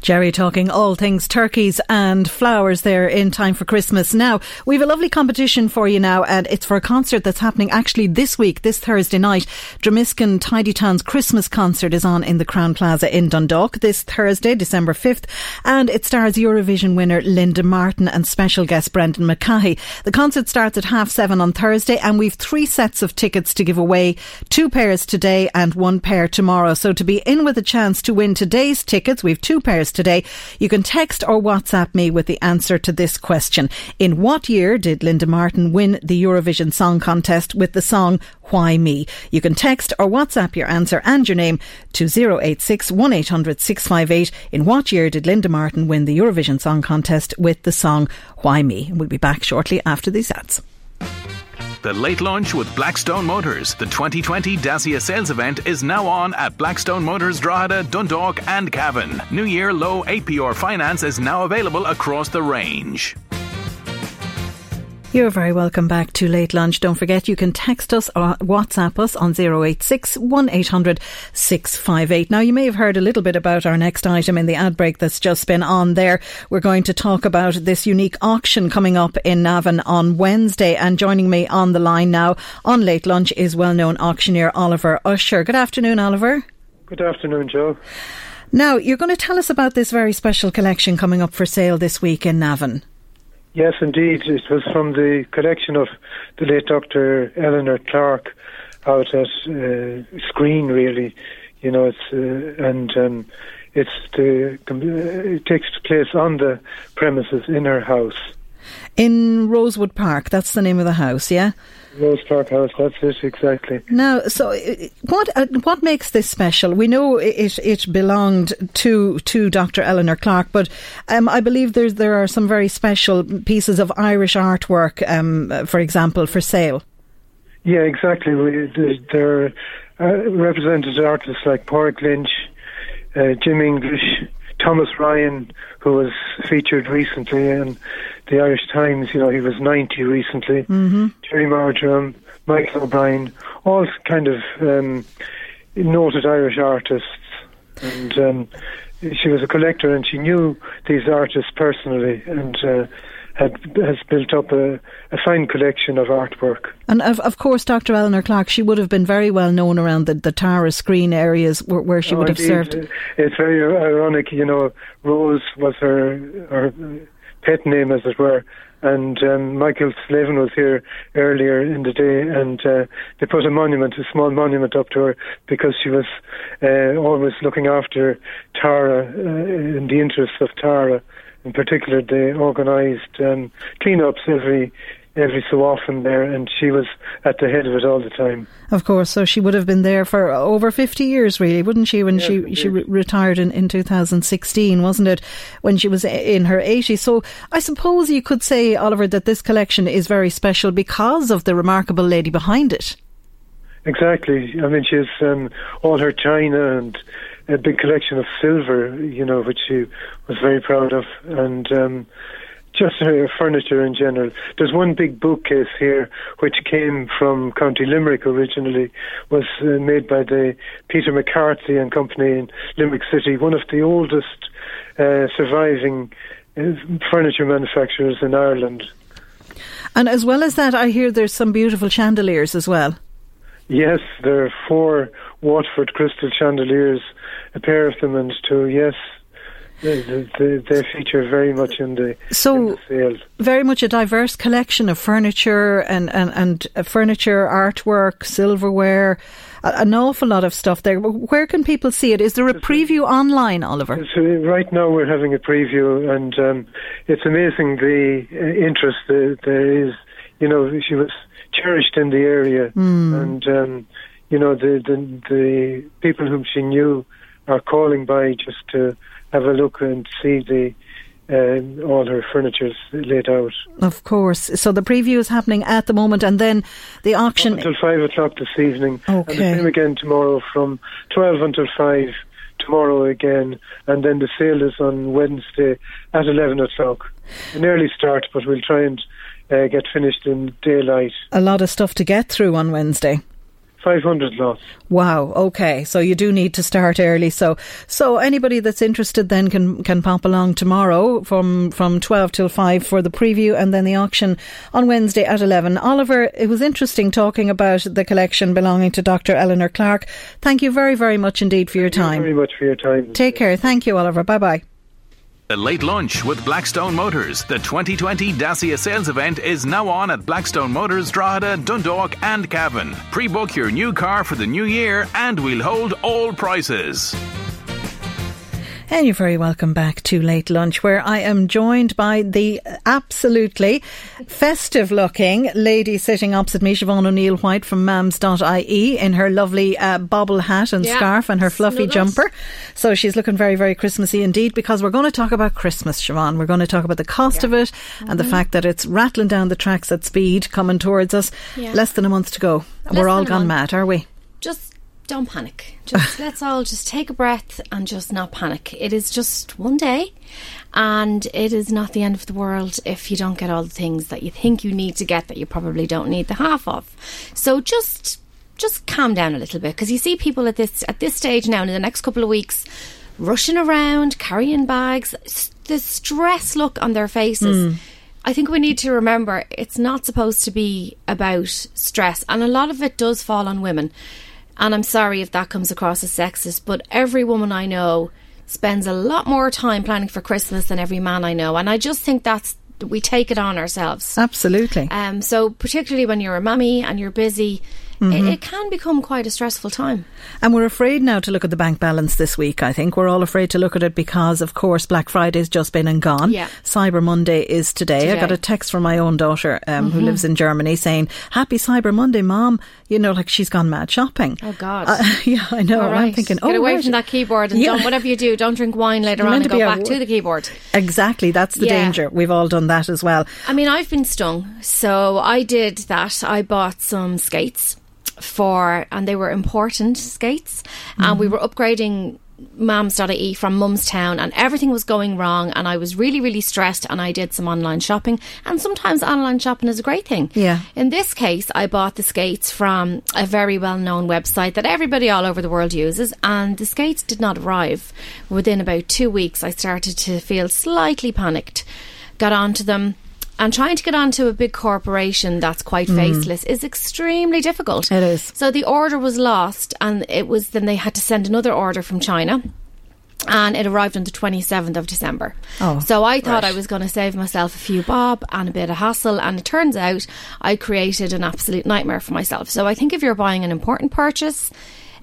Jerry talking all things turkeys and flowers there in time for Christmas. Now, we have a lovely competition for you now, and it's for a concert that's happening actually this week, this Thursday night. Dromiskin Tidy Town's Christmas concert is on in the Crowne Plaza in Dundalk this Thursday, December 5th, and it stars Eurovision winner Linda Martin and special guest Brendan McCahey. The concert starts at half seven on Thursday, and we've three sets of tickets to give away two pairs today and one pair tomorrow. So to be in with a chance to win today's tickets, we've two pairs today. You can text or WhatsApp me with the answer to this question. In what year did Linda Martin win the Eurovision Song Contest with the song Why Me? You can text or WhatsApp your answer and your name to 086 1800 658. In what year did Linda Martin win the Eurovision Song Contest with the song Why Me? We'll be back shortly after these ads.
The late lunch with Blackstone Motors. The 2020 Dacia sales event is now on at Blackstone Motors Drogheda, Dundalk, and Cavan. New Year low APR finance is now available across the range.
You're very welcome back to Late Lunch. Don't forget you can text us or WhatsApp us on 086 1800 658. Now, you may have heard a little bit about our next item in the ad break that's just been on there. We're going to talk about this unique auction coming up in Navan on Wednesday. And joining me on the line now on Late Lunch is well known auctioneer Oliver Usher. Good afternoon, Oliver.
Good afternoon, Joe.
Now, you're going to tell us about this very special collection coming up for sale this week in Navan.
Yes, indeed. It was from the collection of the late Dr. Eleanor Clark out at uh, Skryne, really. You know, it's uh, and um, it's the it takes place on the premises in her house
in Rosewood Park. That's the name of the house, yeah.
Rose Park House. That's it exactly.
Now, so uh, what uh, what makes this special? We know it it belonged to to Dr. Eleanor Clark, but um, I believe there's there are some very special pieces of Irish artwork, um, for example, for sale.
Yeah, exactly. We, there are uh, represented artists like Pádraig Lynch, uh, Jim English, Thomas Ryan, who was featured recently in the Irish Times. You know, he was 90 recently.
Mm-hmm.
Jerry Marjoram, Michael O'Brien, all kind of um, noted Irish artists, and um, she was a collector, and she knew these artists personally, and uh, had has built up a, a fine collection of artwork.
And of, of course, Dr. Eleanor Clark, she would have been very well known around the, the Tara Skryne areas where, where she
Oh,
would have
indeed.
served.
It's very ironic, you know. Rose was her her pet name, as it were, and um, Michael Slavin was here earlier in the day, and uh, they put a monument, a small monument, up to her because she was uh, always looking after Tara uh, in the interests of Tara. In particular, they organised um, cleanups every every so often there, and she was at the head of it all the time.
Of course, so she would have been there for over 50 years, really, wouldn't she, when she, she re- retired in, in 2016, wasn't it, when she was in her 80s? So I suppose you could say, Oliver, that this collection is very special because of the remarkable lady behind it.
Exactly. I mean, she has um, all her china and a big collection of silver, you know, which she was very proud of, and um, just her furniture in general. There's one big bookcase here, which came from County Limerick originally, was uh, made by the Peter McCarthy and Company in Limerick City, one of the oldest uh, surviving uh, furniture manufacturers in Ireland.
And as well as that, I hear there's some beautiful chandeliers as well.
Yes, there are four Waterford crystal chandeliers, a pair of them, and two. Yes, they, they, they feature very much in the,
So-
in the.
Very much a diverse collection of furniture and, and, and uh, furniture, artwork, silverware, an awful lot of stuff there. Where can people see it? Is there a preview online, Oliver?
So right now we're having a preview, and um, it's amazing the uh, interest that there is. You know, she was cherished in the area, and um, you know the, the the people whom she knew are calling by just to have a look and see the um, all her furniture's laid out.
Of course. So the preview is happening at the moment, and then the auction.
until five o'clock this evening. And the
Okay.
same again tomorrow from twelve until five. Tomorrow again, and then the sale is on Wednesday at eleven o'clock. An early start, but we'll try and uh, get finished in daylight.
a lot of stuff to get through on Wednesday.
Five hundred lots.
Wow. Okay. So you do need to start early. So so anybody that's interested then can can pop along tomorrow from from twelve till five for the preview and then the auction on Wednesday at eleven. Oliver, it was interesting talking about the collection belonging to Dr. Eleanor Clark. Thank you very very much indeed for your time.
Thank you very much for your time.
Take care. Thank you, Oliver. Bye bye.
The Late Lunch with Blackstone Motors. The 2020 Dacia sales event is now on at Blackstone Motors, Drogheda, Dundalk, and Cavan. Pre book your new car for the new year, and we'll hold all prices.
And you're very welcome back to Late Lunch, where I am joined by the absolutely festive looking lady sitting opposite me, Siobhan O'Neill White from mams.ie in her lovely uh, bobble hat and
Yeah,
scarf and her fluffy jumper. So she's looking very, very Christmassy indeed because we're going to talk about Christmas, Siobhan. We're going to talk about the cost of it and the
Mhm.
fact that it's rattling down the tracks at speed coming towards us.
Yeah.
Less than a month to go.
Less
we're all gone mad, are we?
Just don't panic. Just let's all just take a breath and just not panic. It is just one day and it is not the end of the world if you don't get all the things that you think you need to get that you probably don't need the half of. So just just calm down a little bit because you see people at this at this stage now in the next couple of weeks rushing around carrying bags the stress look on their faces hmm. I think we need to remember it's not supposed to be about stress, and a lot of it does fall on women. And I'm sorry if that comes across as sexist, but every woman I know spends a lot more time planning for Christmas than every man I know, and I just think that's we take it on ourselves.
Absolutely.
Um, so particularly when you're a mummy and you're busy,
Mhm.
it, it can become quite a stressful time.
And we're afraid now to look at the bank balance this week, I think. We're all afraid to look at it because, of course, Black Friday's just been and gone.
Yeah.
Cyber Monday is today. I got a text from my own daughter um, who
Mhm.
lives in Germany saying, Happy Cyber Monday, Mom. You know, like she's gone mad shopping.
Oh God!
Uh, yeah, I know. And I'm
right.
thinking,
get
oh,
away
right.
from that keyboard and
Yeah.
don't, whatever you do, don't drink wine later
You're
on and go back to the keyboard.
Exactly. That's the
Yeah.
danger. We've all done that as well.
I mean, I've been stung. So I did that. I bought some skates for, and they were important skates, and we were upgrading mums.ie from Mumstown and everything was going wrong and I was really, really stressed and I did some online shopping and sometimes online shopping is a great thing.
Yeah.
In this case, I bought the skates from a very well known website that everybody all over the world uses and the skates did not arrive. Within about two weeks, I started to feel slightly panicked. Got onto them. And trying to get onto a big corporation that's quite mm. faceless is extremely difficult.
It is.
So the order was lost, and it was then they had to send another order from China. And it arrived on the 27th of December.
Oh,
so I thought
right.
I was going to save myself a few bob and a bit of hassle. And it turns out I created an absolute nightmare for myself. So I think if you're buying an important purchase,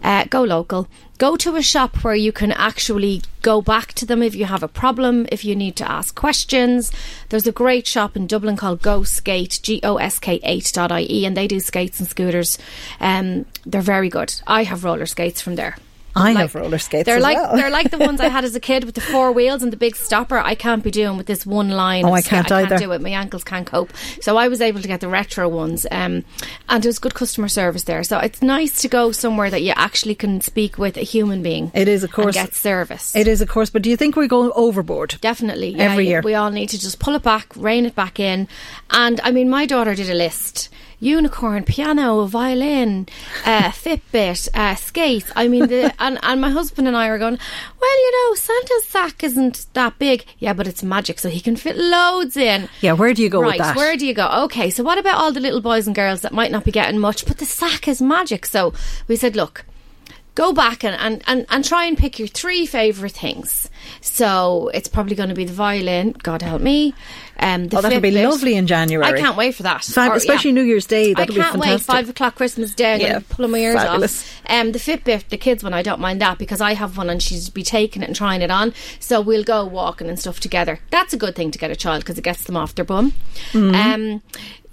uh, go local. Go to a shop where you can actually go back to them if you have a problem, if you need to ask questions. There's a great shop in Dublin called Go Skate, G O S K 8.ie, and they do skates and scooters. Um, they're very good. I have roller skates from there.
I
Like,
have roller skates.
They're like
well.
they're like the ones I had as a kid with the four wheels and the big stopper. I can't be doing with this one line.
Oh, I can't
I
either.
can't do it. My ankles can't cope. So I was able to get the retro ones, um, and it was good customer service there. So it's nice to go somewhere that you actually can speak with a human being.
It is, of course.
and get service.
It is, of course, but do you think we're going overboard?
Definitely. yeah,
Every year.
We all need to just pull it back, rein it back in. And I mean, my daughter did a list. Unicorn, piano, violin, uh, Fitbit, uh, skates. I mean, the, and, and my husband and I were going, well, you know, Santa's sack isn't that big. Yeah, but it's magic, so he can fit loads in.
Yeah, where do you go with
right,
that?
where do you go? Okay, so what about all the little boys and girls that might not be getting much, but the sack is magic? So we said, look, go back and, and, and, and try and pick your three favourite things. So it's probably going to be the violin, God help me. Um, the
Oh, that'll be lovely in January.
I can't wait for that.
Fab-
Or,
especially
yeah.
New Year's Day. That'll
I
be
can't wait. Five o'clock Christmas Day. I'm
Yeah,
going to pull my ears
fabulous.
off. Um, the Fitbit, the kids one, I don't mind that because I have one and she's be taking it and trying it on. So we'll go walking and stuff together. That's a good thing to get a child because it gets them off their bum.
Mm-hmm.
Um,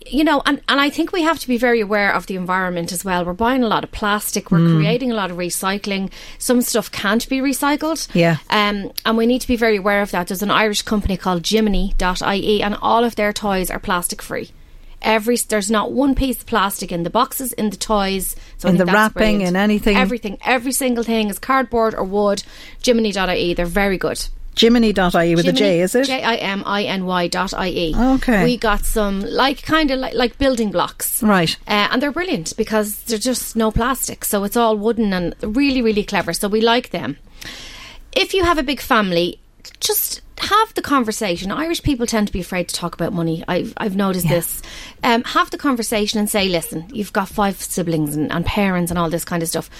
you know, and, and I think we have to be very aware of the environment as well. We're buying a lot of plastic. We're
Mm.
creating a lot of recycling. Some stuff can't be recycled.
Yeah.
Um, and we need to be very aware of that. There's an Irish company called Jiminy.ie, and all of their toys are plastic free. Every there's not one piece of plastic in the boxes, in the toys, so
In the wrapping, in anything.
Everything, every single thing is cardboard or wood. Jiminy.ie, they're very good.
Jiminy.ie with a J, is it?
J I M I N Y dot I E.
Okay.
We got some like kind of like, like building blocks.
Right.
Uh, and they're brilliant because they're just no plastic. So it's all wooden and really, really clever. So we like them. If you have a big family, just have the conversation. Irish people tend to be afraid to talk about money. I've, I've noticed this. Um, have the conversation and say, listen, you've got five siblings and, and parents and all this kind of stuff.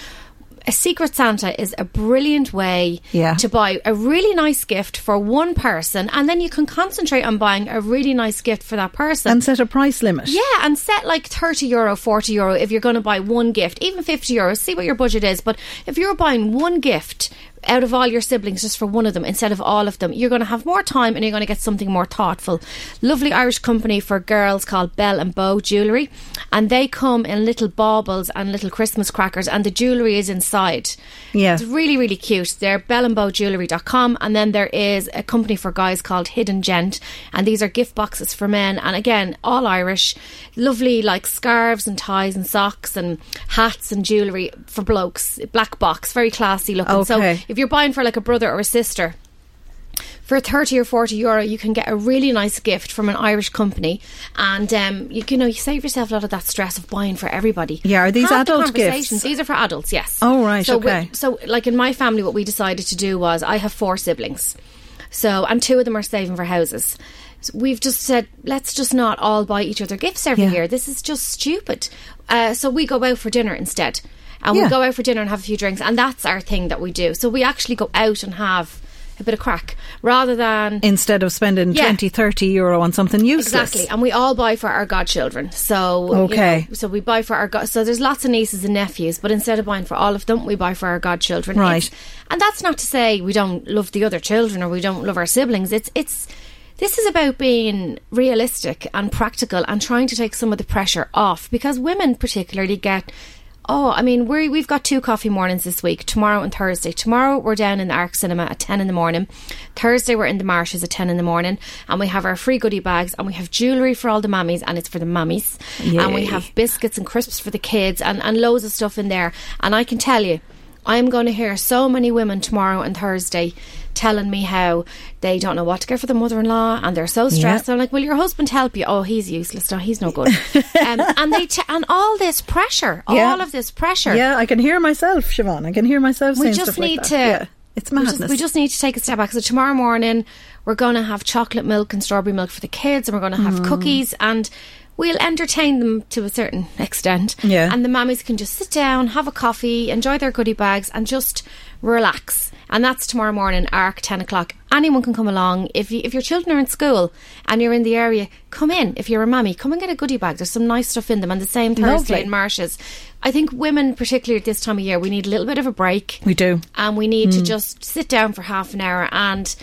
A Secret Santa is a brilliant way
Yeah.
to buy a really nice gift for one person, and then you can concentrate on buying a really nice gift for that person.
And set a price limit.
Yeah, and set like 30 euro, 40 euro if you're going to buy one gift, even 50 euros, see what your budget is. But if you're buying one gift out of all your siblings just for one of them instead of all of them, you're going to have more time and you're going to get something more thoughtful. Lovely Irish company for girls called Bell and Bow Jewellery, and they come in little baubles and little Christmas crackers, and the jewellery is inside.
Yeah.
It's really, really cute. They're bellandbowjewellery.com and then there is a company for guys called Hidden Gent and these are gift boxes for men and again, all Irish. Lovely like scarves and ties and socks and hats and jewellery for blokes. Black box, very classy looking. So
Okay.
If you're buying for like a brother or a sister, for 30 or 40 euro you can get a really nice gift from an Irish company and um, you, you know you save yourself a lot of that stress of buying for everybody
Yeah, are these
Have
adult
conversations.
gifts?
these are for adults yes
Oh, right,
so we-
okay.
so like in my family what we decided to do was I have four siblings so and two of them are saving for houses So we've just said let's just not all buy each other gifts every
Yeah.
year this is just stupid uh, so we go out for dinner instead and
Yeah.
we go out for dinner and have a few drinks and that's our thing that we do so we actually go out and have a bit of crack rather than
Instead of spending
Yeah.
twenty, thirty 20, 30 euro on something useless.
Exactly, and we all buy for our godchildren. So you
Okay.
know, so we buy for our god. So there's lots of nieces and nephews, but instead of buying for all of them, we buy for our godchildren.
Right.
It's- and that's not to say we don't love the other children or we don't love our siblings. It's it's. This is about being realistic and practical and trying to take some of the pressure off because women particularly get Oh, I mean, we we've got two coffee mornings this week, tomorrow and Thursday. Tomorrow we're down in the Arc Cinema at ten in the morning. Thursday we're in the Marshes at ten in the morning, and we have our free goodie bags, and we have jewellery for all the mummies and it's for the mammies, and we have biscuits and crisps for the kids, and and loads of stuff in there. And I can tell you. I'm going to hear so many women tomorrow and Thursday telling me how they don't know what to get for the mother-in-law and they're so stressed.
Yeah.
I'm like, "Will your husband help you?" Oh, he's useless. No, he's no good. um, and they t- and all this pressure,
Yeah.
all of this pressure.
Yeah, I can hear myself, Siobhan. I can hear myself
we
saying
just
stuff like
need
that.
to.
Yeah. It's
we
madness.
just, we just need to take a step back. So tomorrow morning we're going to have chocolate milk and strawberry milk for the kids, and we're going to have
Mm.
cookies, and we'll entertain them to a certain extent.
Yeah.
And the mammies can just sit down, have a coffee, enjoy their goodie bags, and just relax. And that's tomorrow morning, arc ten o'clock. Anyone can come along. If you, if your children are in school and you're in the area, come in. If you're a mammy, come and get a goodie bag. There's some nice stuff in them. And the same Thursday
Lovely.
in Marshes. I think women, particularly at this time of year, we need a little bit of a break
we do.
and we need to
Mm.
just sit down for half an hour and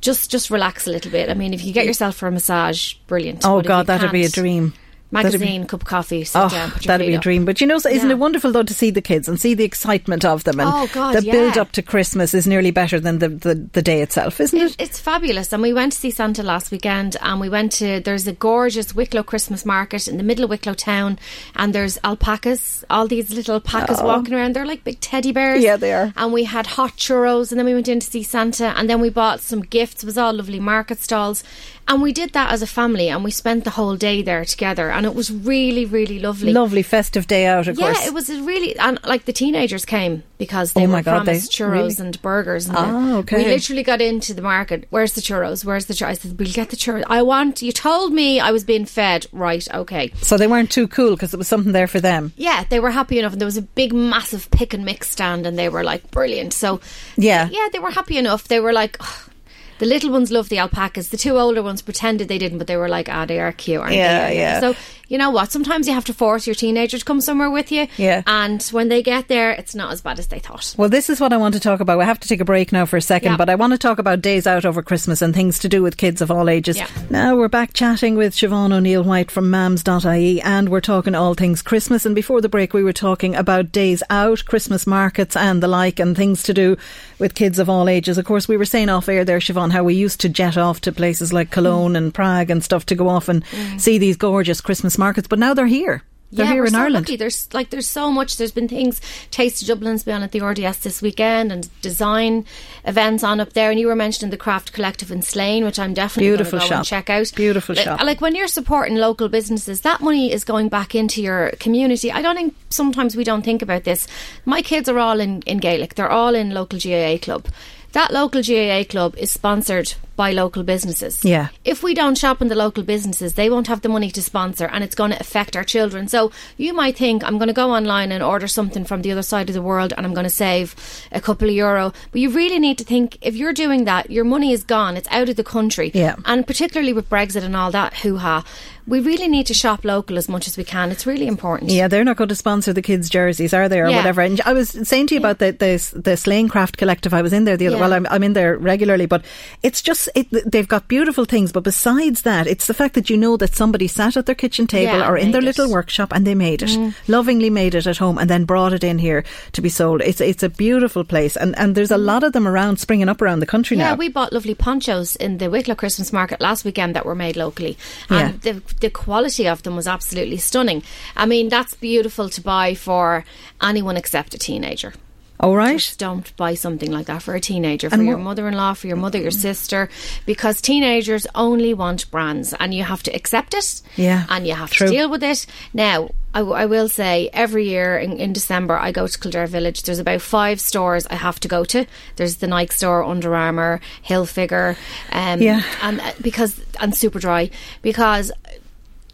just just relax a little bit. I mean, if you get yourself for a massage, brilliant.
Oh
But
God, that'd be a dream. That'd be-
Magazine, cup of coffee, sit
Oh,
down,
that'd be a
up.
dream. But you know, isn't
Yeah.
it wonderful though to see the kids and see the excitement of them and
Oh, God,
the
yeah.
build up to Christmas is nearly better than the, the, the day itself, isn't it?
It's fabulous. And we went to see Santa last weekend and we went to, there's a gorgeous Wicklow Christmas market in the middle of Wicklow town and there's alpacas, all these little alpacas
Oh.
walking around. They're like big teddy bears.
Yeah, they are.
And we had hot churros and then we went in to see Santa and then we bought some gifts. It was all lovely market stalls. And we did that as a family and we spent the whole day there together and it was really, really lovely.
Lovely festive day out, of
yeah,
course.
Yeah, it was a really and like the teenagers came because they
Oh
were
God, they-
churros
really?
and burgers. And
Ah,
the-
okay.
We literally got into the market. Where's the churros? Where's the churros? I said, "We'll get the churros. I want." You told me I was being fed. Right? Okay.
So they weren't too cool because it was something there for them.
Yeah, they were happy enough, and there was a big, massive pick and mix stand, and they were like brilliant. So
Yeah.
yeah, they were happy enough. They were like. "Ugh." The little ones love the alpacas. The two older ones pretended they didn't, but they were like, "Ah, they are cute, aren't
Yeah,
they?"
yeah.
So you know what? Sometimes you have to force your teenager to come somewhere with you.
Yeah.
And when they get there, it's not as bad as they thought.
Well, this is what I want to talk about. We have to take a break now for a second,
Yeah.
but I want to talk about days out over Christmas and things to do with kids of all ages.
Yeah.
Now we're back chatting with Siobhan O'Neill White from mams.ie and we're talking all things Christmas. And before the break, we were talking about days out, Christmas markets and the like, and things to do with kids of all ages. Of course, we were saying off air there, Siobhan, how we used to jet off to places like Cologne
Mm.
and Prague and stuff to go off and see these gorgeous Christmas markets, but now they're here. They're
yeah,
here in
so
Ireland.
Lucky. There's like there's so much. There's been things. Taste of Dublin's been on at the RDS this weekend, and design events on up there. And you were mentioning the Craft Collective in Slane, which I'm definitely
Beautiful
going to go
shop.
check out.
Beautiful
like,
shop.
Like when you're supporting local businesses, that money is going back into your community. I don't think sometimes we don't think about this. My kids are all in in Gaelic. They're all in local GAA club. That local GAA club is sponsored by local businesses.
Yeah.
If we don't shop in the local businesses, they won't have the money to sponsor and it's going to affect our children. So you might think, I'm going to go online and order something from the other side of the world and I'm going to save a couple of euro. But you really need to think, if you're doing that, your money is gone. It's out of the country.
Yeah.
And particularly with Brexit and all that hoo ha, we really need to shop local as much as we can. It's really important.
Yeah, they're not going to sponsor the kids' jerseys, are they, or
Yeah.
whatever? And I was saying to you about the the, the Slane Craft Collective. I was in there the other.
Yeah.
Well, I'm, I'm in there regularly, but it's just it, they've got beautiful things. But besides that, it's the fact that you know that somebody sat at their kitchen table
Yeah,
or in their
it.
little workshop and they made it,
Mm.
lovingly made it at home, and then brought it in here to be sold. It's it's a beautiful place, and and there's a lot of them around, springing up around the country
Yeah,
now.
Yeah, we bought lovely ponchos in the Wicklow Christmas market last weekend that were made locally,
Yeah.
and the the quality of them was absolutely stunning. I mean, that's beautiful to buy for anyone except a teenager.
All right.
Don't buy something like that for a teenager, for
And
your mother-in-law, for your mother, your sister, because teenagers only want brands, and you have to accept it.
Yeah,
and you have
true.
to deal with it. Now, I, w- I will say, every year in, in December, I go to Kildare Village. There's about five stores I have to go to. There's the Nike store, Under Armour, Hilfiger, um,
Yeah.
and uh, because and Superdry because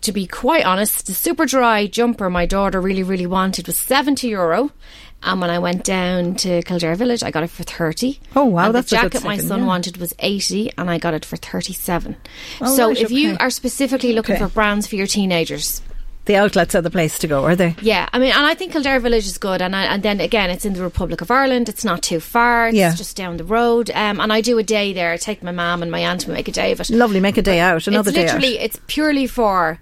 to be quite honest, the Superdry jumper my daughter really, really wanted was 70 euro. And when I went down to Kildare Village, I got it for 30.
Oh, wow,
And
that's a
the jacket my son
yeah.
wanted was 80, and I got it for 37.
Oh,
so
right,
if you are specifically looking
Okay.
for brands for your teenagers,
The outlets are the place to go, are they?
yeah, I mean, and I think Kildare Village is good, and I, and then again, it's in the Republic of Ireland. It's not too far. It's
Yeah.
just down the road. Um, and I do a day there. I take my mum and my aunt and we make a day of it.
Lovely, make a day out, another
it's
day out.
literally, It's purely for.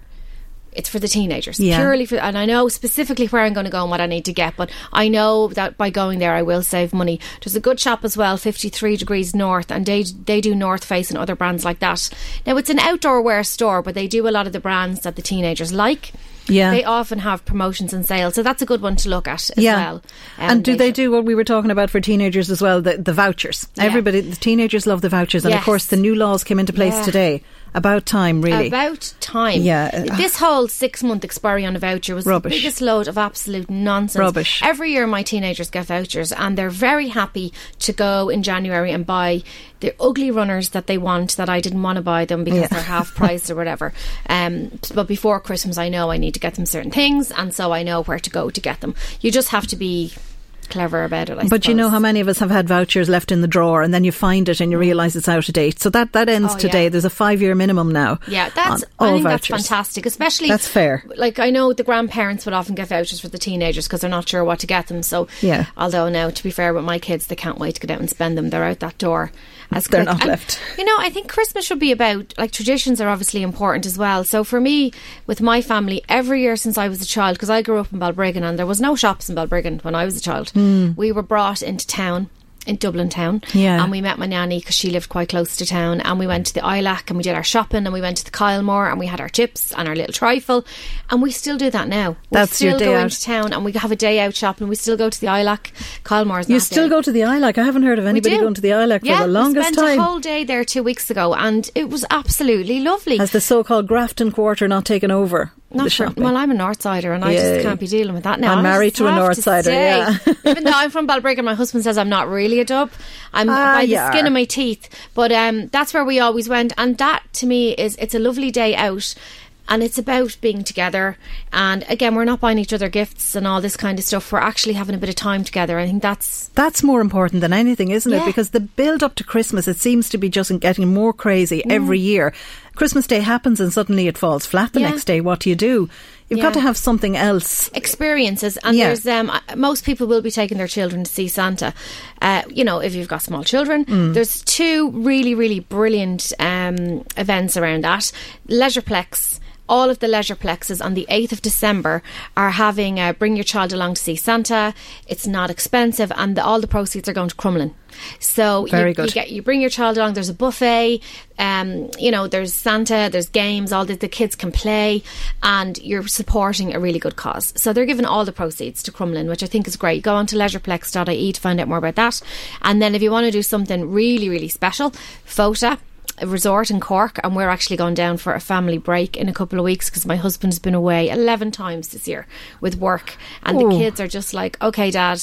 It's for the teenagers,
Yeah.
purely for, and I know specifically where I'm going to go and what I need to get. But I know that by going there, I will save money. There's a good shop as well, 53 degrees north, and they they do North Face and other brands like that. Now it's an outdoor wear store, but they do a lot of the brands that the teenagers like.
Yeah.
They often have promotions and sales, so that's a good one to look at as
yeah.
well. Um,
and do they do what we were talking about for teenagers as well? The, the vouchers.
Yeah.
Everybody, the teenagers love the vouchers, and of course the new laws came into place
Yeah.
today. About time, really.
About time.
Yeah.
This whole six month expiry on a voucher was
Rubbish.
the biggest load of absolute nonsense.
Rubbish.
Every year my teenagers get vouchers and they're very happy to go in January and buy the ugly runners that they want that I didn't want to buy them because
Yeah.
they're half price or whatever. Um, but before Christmas I know I need to get them certain things and so I know where to go to get them. You just have to be clever about it. I
but you know how many of us have had vouchers left in the drawer, and then you find it and you mm. realise it's out of date. So that that ends
Oh,
today.
yeah.
There's a five year minimum now.
Yeah, that's
on all
I think
vouchers.
that's fantastic, especially
That's fair.
Like I know the grandparents would often get vouchers for the teenagers because they're not sure what to get them. So
Yeah.
although now to be fair with my kids, they can't wait to get out and spend them. They're out that door. As
They're
quick.
not
And,
left.
You know, I think Christmas should be about like traditions are obviously important as well. So for me, with my family, every year since I was a child, because I grew up in Balbriggan and there was no shops in Balbriggan when I was a child, Hmm. we were brought into town. In Dublin town,
Yeah.
and we met my nanny because she lived quite close to town, and we went to the Ilac and we did our shopping, and we went to the Kylemore and we had our chips and our little trifle, and we still do that now. We
That's
still
your day
go
out.
into town and we have a day out shopping. We still go to the Ilac. Kylemore's
You still
there.
go to the ILAC. I haven't heard of anybody going to the ILAC
yeah,
for the longest
we spent
time.
a whole day there two weeks ago, and it was absolutely lovely.
Has the so-called Grafton Quarter not taken over
Not
shopping?
well, I'm a Northsider, and I just can't be dealing with that now.
I'm
I
married to a Northsider, yeah.
Even though I'm from Balbriggan, my husband says I'm not really a dub. I'm
Ah,
by the skin of my teeth. But um, that's where we always went, and that to me is it's a lovely day out. And it's about being together. And again, we're not buying each other gifts and all this kind of stuff. We're actually having a bit of time together. I think that's
That's more important than anything, isn't it? Because the build up to Christmas, it seems to be just getting more crazy every year. Christmas Day happens and suddenly it falls flat the
Yeah.
next day. What do you do? You've got to have something else.
experiences and
Yeah.
there's um most people will be taking their children to see Santa uh, you know if you've got small children
Mm.
there's two really really brilliant um events around that Leisureplex all of the leisureplexes on the 8th of December are having uh, bring your child along to see Santa. It's not expensive and the, all the proceeds are going to Crumlin. So
Very
you,
good.
you get you bring your child along there's a buffet um, you know there's Santa there's games all the, the kids can play and you're supporting a really good cause. So they're giving all the proceeds to Crumlin which I think is great. Go on to leisureplex.ie to find out more about that. And then if you want to do something really really special FOTA a resort in Cork and we're actually going down for a family break in a couple of weeks because my husband's been away 11 times this year with work and
Ooh.
the kids are just like okay dad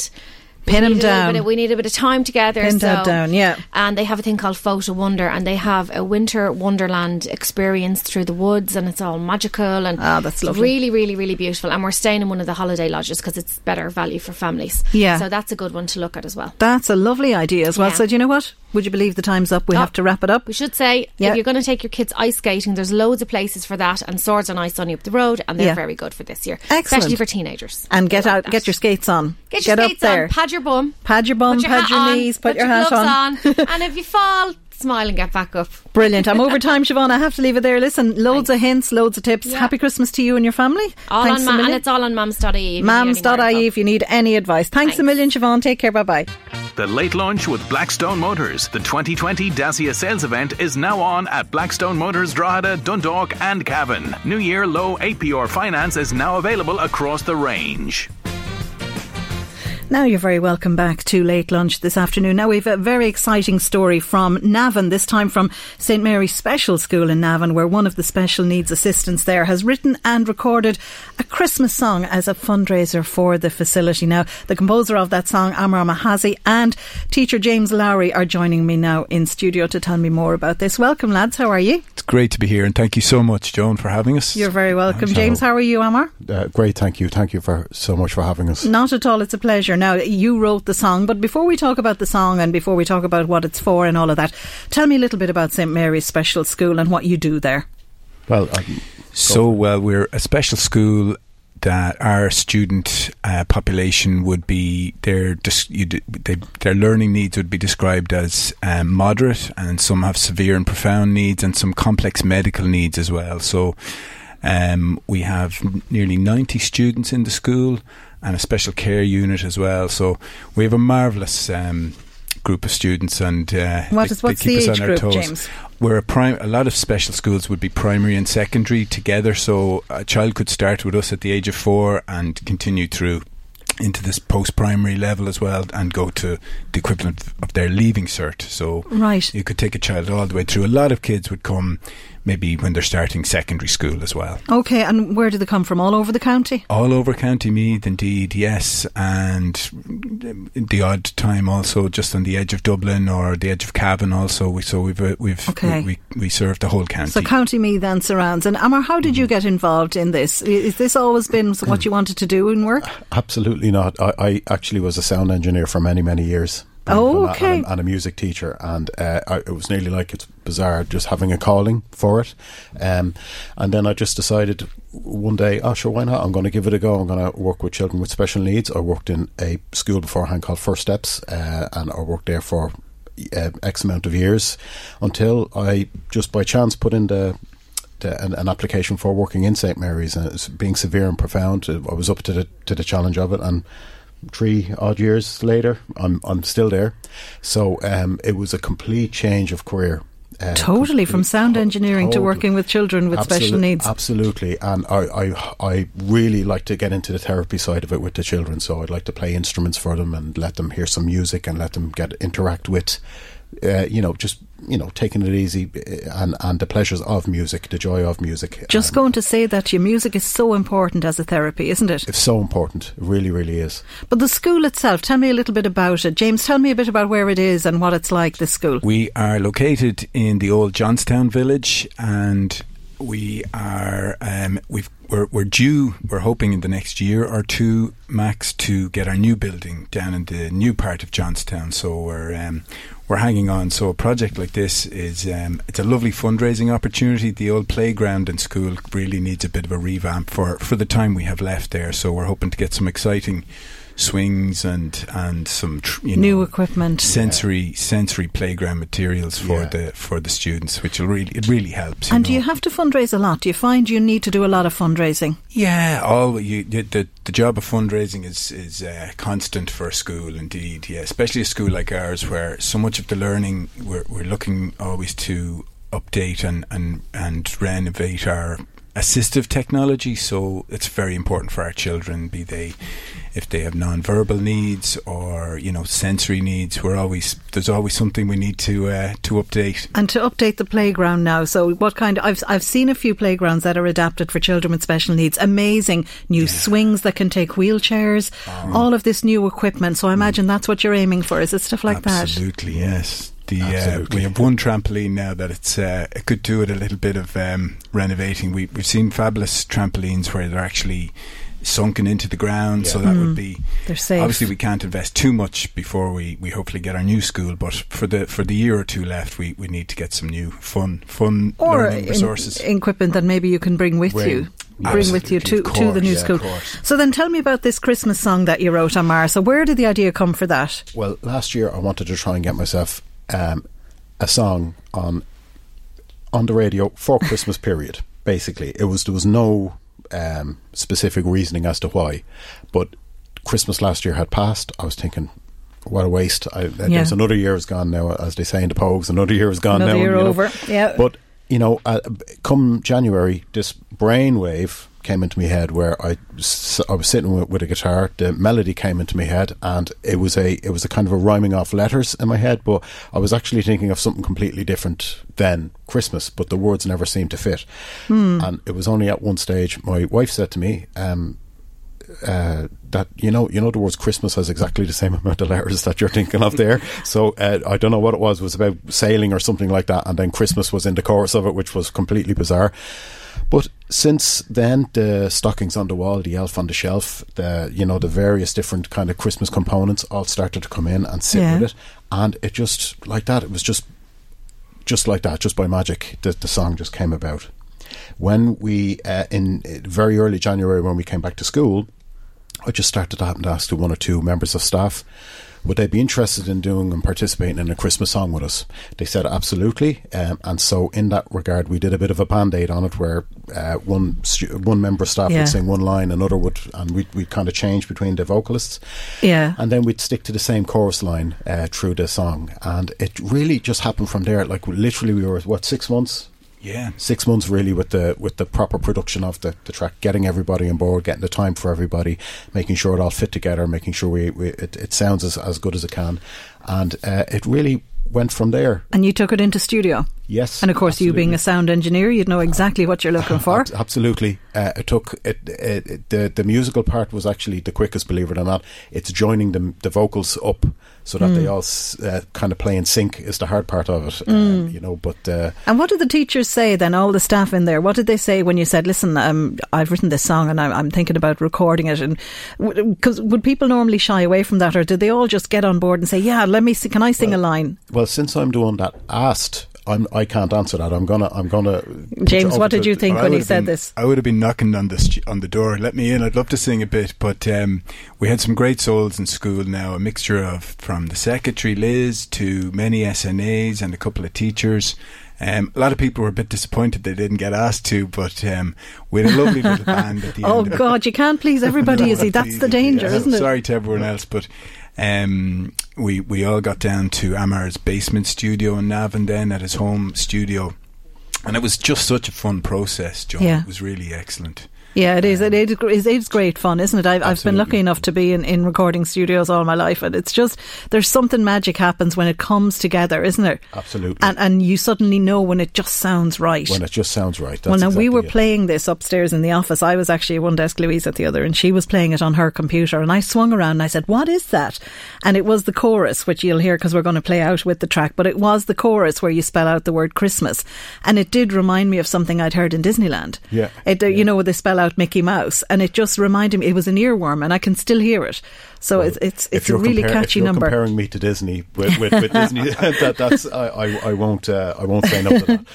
Pin
Pin 'em
need a little
down.
of- we need a bit of time together
Pin
so
down, yeah.
and they have a thing called Fota Wonder, and they have a winter wonderland experience through the woods, and it's all magical and
Ah, that's lovely.
really, really, really beautiful. And we're staying in one of the holiday lodges because it's better value for families.
Yeah.
so that's a good one to look at as well.
That's a lovely idea as well.
Yeah.
So, do you know what? Would you believe the time's up? We
Oh.
have to wrap it up.
We should say
Yeah.
if you're going to take your kids ice skating, there's loads of places for that, and Swords on Ice only up the road, and they're
Yeah.
very good for this year,
Excellent.
especially for teenagers.
And get out,
that.
get your skates on.
Get your
up
skates
there.
on, pad your bum,
Pad your bum,
put your
pad your
on,
knees, put, your,
your
hat
gloves
on.
and if you fall, smile and get back up.
Brilliant. I'm over time, Siobhan. I have to leave it there. Listen, loads of hints, loads of tips.
Yeah.
Happy Christmas to you and your family.
All
Thanks
on
a
ma-
million.
and it's all on mums.ie. if you need any more
Mams.ie if you need any advice. Thanks, a million, Siobhan. Take care. Bye bye.
The Late Lunch with Blackstone Motors. The 2020 Dacia sales event is now on at Blackstone Motors Drogheda, Dundalk, and Cavan. New Year low APR finance is now available across the range.
Now you're very welcome back to Late Lunch this afternoon. Now we've a very exciting story from Navan, this time from St Mary's Special School in Navan, where one of the special needs assistants there has written and recorded a Christmas song as a fundraiser for the facility. Now, the composer of that song, Amar Mahazi, and teacher James Lowry are joining me now in studio to tell me more about this. Welcome, lads. How are you?
It's great to be here, and thank you so much, Joan, for having us.
You're very welcome.
Thanks,
James, how are you, Amar?
Uh, great, thank you. Thank you for so much for having us.
Not at all. It's a pleasure. Now, you wrote the song, but before we talk about the song and before we talk about what it's for and all of that, tell me a little bit about St Mary's Special School and what you do there.
Well, um,
So, well, we're a special school that our student uh, population would be their dis- you d- they, their learning needs would be described as um, moderate, and some have severe and profound needs, and some complex medical needs as well. So, um, we have nearly ninety students in the school and a special care unit as well. So, we have a marvelous. Um, group of students, and uh,
What
they,
what's
they keep
the
us on our
group,
toes.
James?
We're a prime. A lot of special schools would be primary and secondary together, so a child could start with us at the age of four and continue through into this post-primary level as well, and go to the equivalent of their leaving cert. So
Right.
you could take a child all the way through. A lot of kids would come maybe when they're starting secondary school as well.
Okay, and where do they come from? All over the county?
All over County Meath, indeed, yes, and the odd time also just on the edge of Dublin or the edge of Cavan. Also, we so we've uh, we've
Okay.
we, we, we serve the whole county.
So County Meath and surrounds. And Amar, how did you
Mm-hmm.
get involved in this? I- Is this always been what you wanted to do in work?
Absolutely not. I, I actually was a sound engineer for many, many years.
Oh,
And a-
okay.
And a, and a music teacher, and uh, I, it was nearly like it's bizarre just having a calling for it. Um, and then I just decided one day, oh sure, why not? I'm going to give it a go. I'm going to work with children with special needs. I worked in a school beforehand called First Steps, uh, and I worked there for uh, X amount of years until I just by chance put in the an, an application for working in St Mary's, and it's being severe and profound. I was up to the to the challenge of it, and three odd years later, I'm I'm still there. So um, it was a complete change of career. Uh,
Totally, from sound engineering to working with children with special needs.
Absolutely, and I, I I really like to get into the therapy side of it with the children. So I'd like to play instruments for them and let them hear some music and let them get interact with, uh, you know, just you know, taking it easy uh, and and the pleasures of music, the joy of music.
Just going to say that your music is so important as a therapy, isn't it?
It's so important. It really, really is.
But the school itself, tell me a little bit about it. James, tell me a bit about where it is and what it's like, this school.
We are located in the old Johnstown village, and we are um, we've we're, we're due. We're hoping in the next year or two max to get our new building down in the new part of Johnstown. So we're um, we're hanging on. So a project like this is um, it's a lovely fundraising opportunity. The old playground and school really needs a bit of a revamp for for the time we have left there. So we're hoping to get some exciting swings and and some tr- you
New
know,
equipment.
sensory sensory playground materials for
Yeah.
the for the students, which will really it really helps.
And do you have to fundraise a lot? Do you find you need to do a lot of fundraising?
Yeah, all you, you the the job of fundraising is is uh, constant for a school indeed. Yeah, especially a school like ours where so much of the learning we're we're looking always to update and and and renovate our assistive technology. So it's very important for our children, be they if they have non-verbal needs or you know sensory needs. We're always there's always something we need to uh, to update.
And to update the playground now, so what kind? I've I've seen a few playgrounds that are adapted for children with special needs. Amazing new swings that can take wheelchairs.
Oh.
All of this new equipment. So I imagine that's what you're aiming for. Is it stuff like that?
Absolutely, yes. The uh, we have one trampoline now that it's uh, it could do with a little bit of um, renovating. We we've seen fabulous trampolines where they're actually sunken into the ground, so that would be
They're safe.
Obviously, we can't invest too much before we, we hopefully get our new school. But for the for the year or two left, we, we need to get some new fun fun
Or
learning
in-
resources.
equipment that maybe you can bring with
Bring.
you. Bring with you to,
Absolutely, of
to the new
yeah,
school. So then tell me about this Christmas song that you wrote, Amar. So where did the idea come for that?
Well, last year I wanted to try and get myself um, a song on on the radio for Christmas period. Basically, it was there was no um, specific reasoning as to why, but Christmas last year had passed. I was thinking. What a waste! I,
Yeah.
There's another year has gone now, as they say in the Pogues. Another year has gone
Another
now.
year
know.
over, yeah.
But you know, uh, come January, this brainwave came into my head where I, I was sitting with, with a guitar. The melody came into my head, and it was a it was a kind of a rhyming off letters in my head. But I was actually thinking of something completely different than Christmas. But the words never seemed to fit. And it was only at one stage my wife said to me. Um, uh, that you know, you know, the words Christmas has exactly the same amount of letters that you're thinking of there. So uh, I don't know what it was. It was about sailing or something like that, and then Christmas was in the chorus of it, which was completely bizarre. But since then, the stockings on the wall, the elf on the shelf, the you know the various different kind of Christmas components all started to come in and sit
Yeah.
with it, and it just like that. It was just just like that, just by magic, the, the song just came about. When we, uh, in uh, very early January, when we came back to school, I just started to happen to ask to one or two members of staff, would they be interested in doing and participating in a Christmas song with us? They said absolutely. Um, and so, in that regard, we did a bit of a band aid on it where uh, one stu- one member of staff
Yeah.
would sing one line, another would, and we'd, we'd kind of change between the vocalists.
Yeah.
And then we'd stick to the same chorus line uh, through the song, and it really just happened from there. Like literally, we were what six months.
Yeah.
six months really with the with the proper production of the, the track, getting everybody on board, getting the time for everybody, making sure it all fit together, making sure we, we it, it sounds as, as good as it can, and uh, it really went from there.
And you took it into studio.
Yes,
And of course, you being a sound engineer, you'd know exactly what you're looking for.
Absolutely, uh, it took it, it, it. The the musical part was actually the quickest, believe it or not. It's joining the the vocals up so that they
Mm.
all uh, kind of play in sync is the hard part of it.
Mm.
Um, you know, but uh,
And what did the teachers say then? All the staff in there. What did they say when you said, "Listen, um, I've written this song and I'm, I'm thinking about recording it"? And because would people normally shy away from that, or did they all just get on board and say, "Yeah, let me see, can I sing a line?"
well, since I'm one that asked. I'm, I can't answer that. I'm gonna. I'm gonna.
James, what did
to-
you think when he said
been-
this?
I would have been knocking on the on the door. Let me in. I'd love to sing a bit, but um, we had some great souls in school now. A mixture of from the secretary Liz to many SNAs and a couple of teachers. Um, a lot of people were a bit disappointed they didn't get asked to, but um, we had a lovely little band at the
Oh
end. of it.
God, you can't please everybody, is he? That's the danger,
yeah,
isn't it?
Sorry to everyone else, but um, we we all got down to Amar's basement studio in Navan then at his home studio, and it was just such a fun process, John.
Yeah.
It was really excellent.
Yeah, it is. It is, it is great fun, isn't it? I've, I've been lucky enough to be in, in recording studios all my life, and it's just there's something magic happens when it comes together, isn't there?
Absolutely.
And and you suddenly know when it just sounds right.
when it just sounds right.
well, now we were
it.
playing this upstairs in the office. I was actually at one desk, Louise at the other, and she was playing it on her computer. And I swung around and I said, "What is that?" And it was the chorus, which you'll hear because we're going to play out with the track. But it was the chorus where you spell out the word Christmas, and it did remind me of something I'd heard in Disneyland.
Yeah.
It, uh, you know, where they spell out Mickey Mouse, and it just reminded me. It was an earworm, and I can still hear it. So it's it's it's a really
compar- if
catchy
you're
number.
Comparing me to Disney with, with, with Disney, that, that's I, I, I won't uh, I won't say no to that.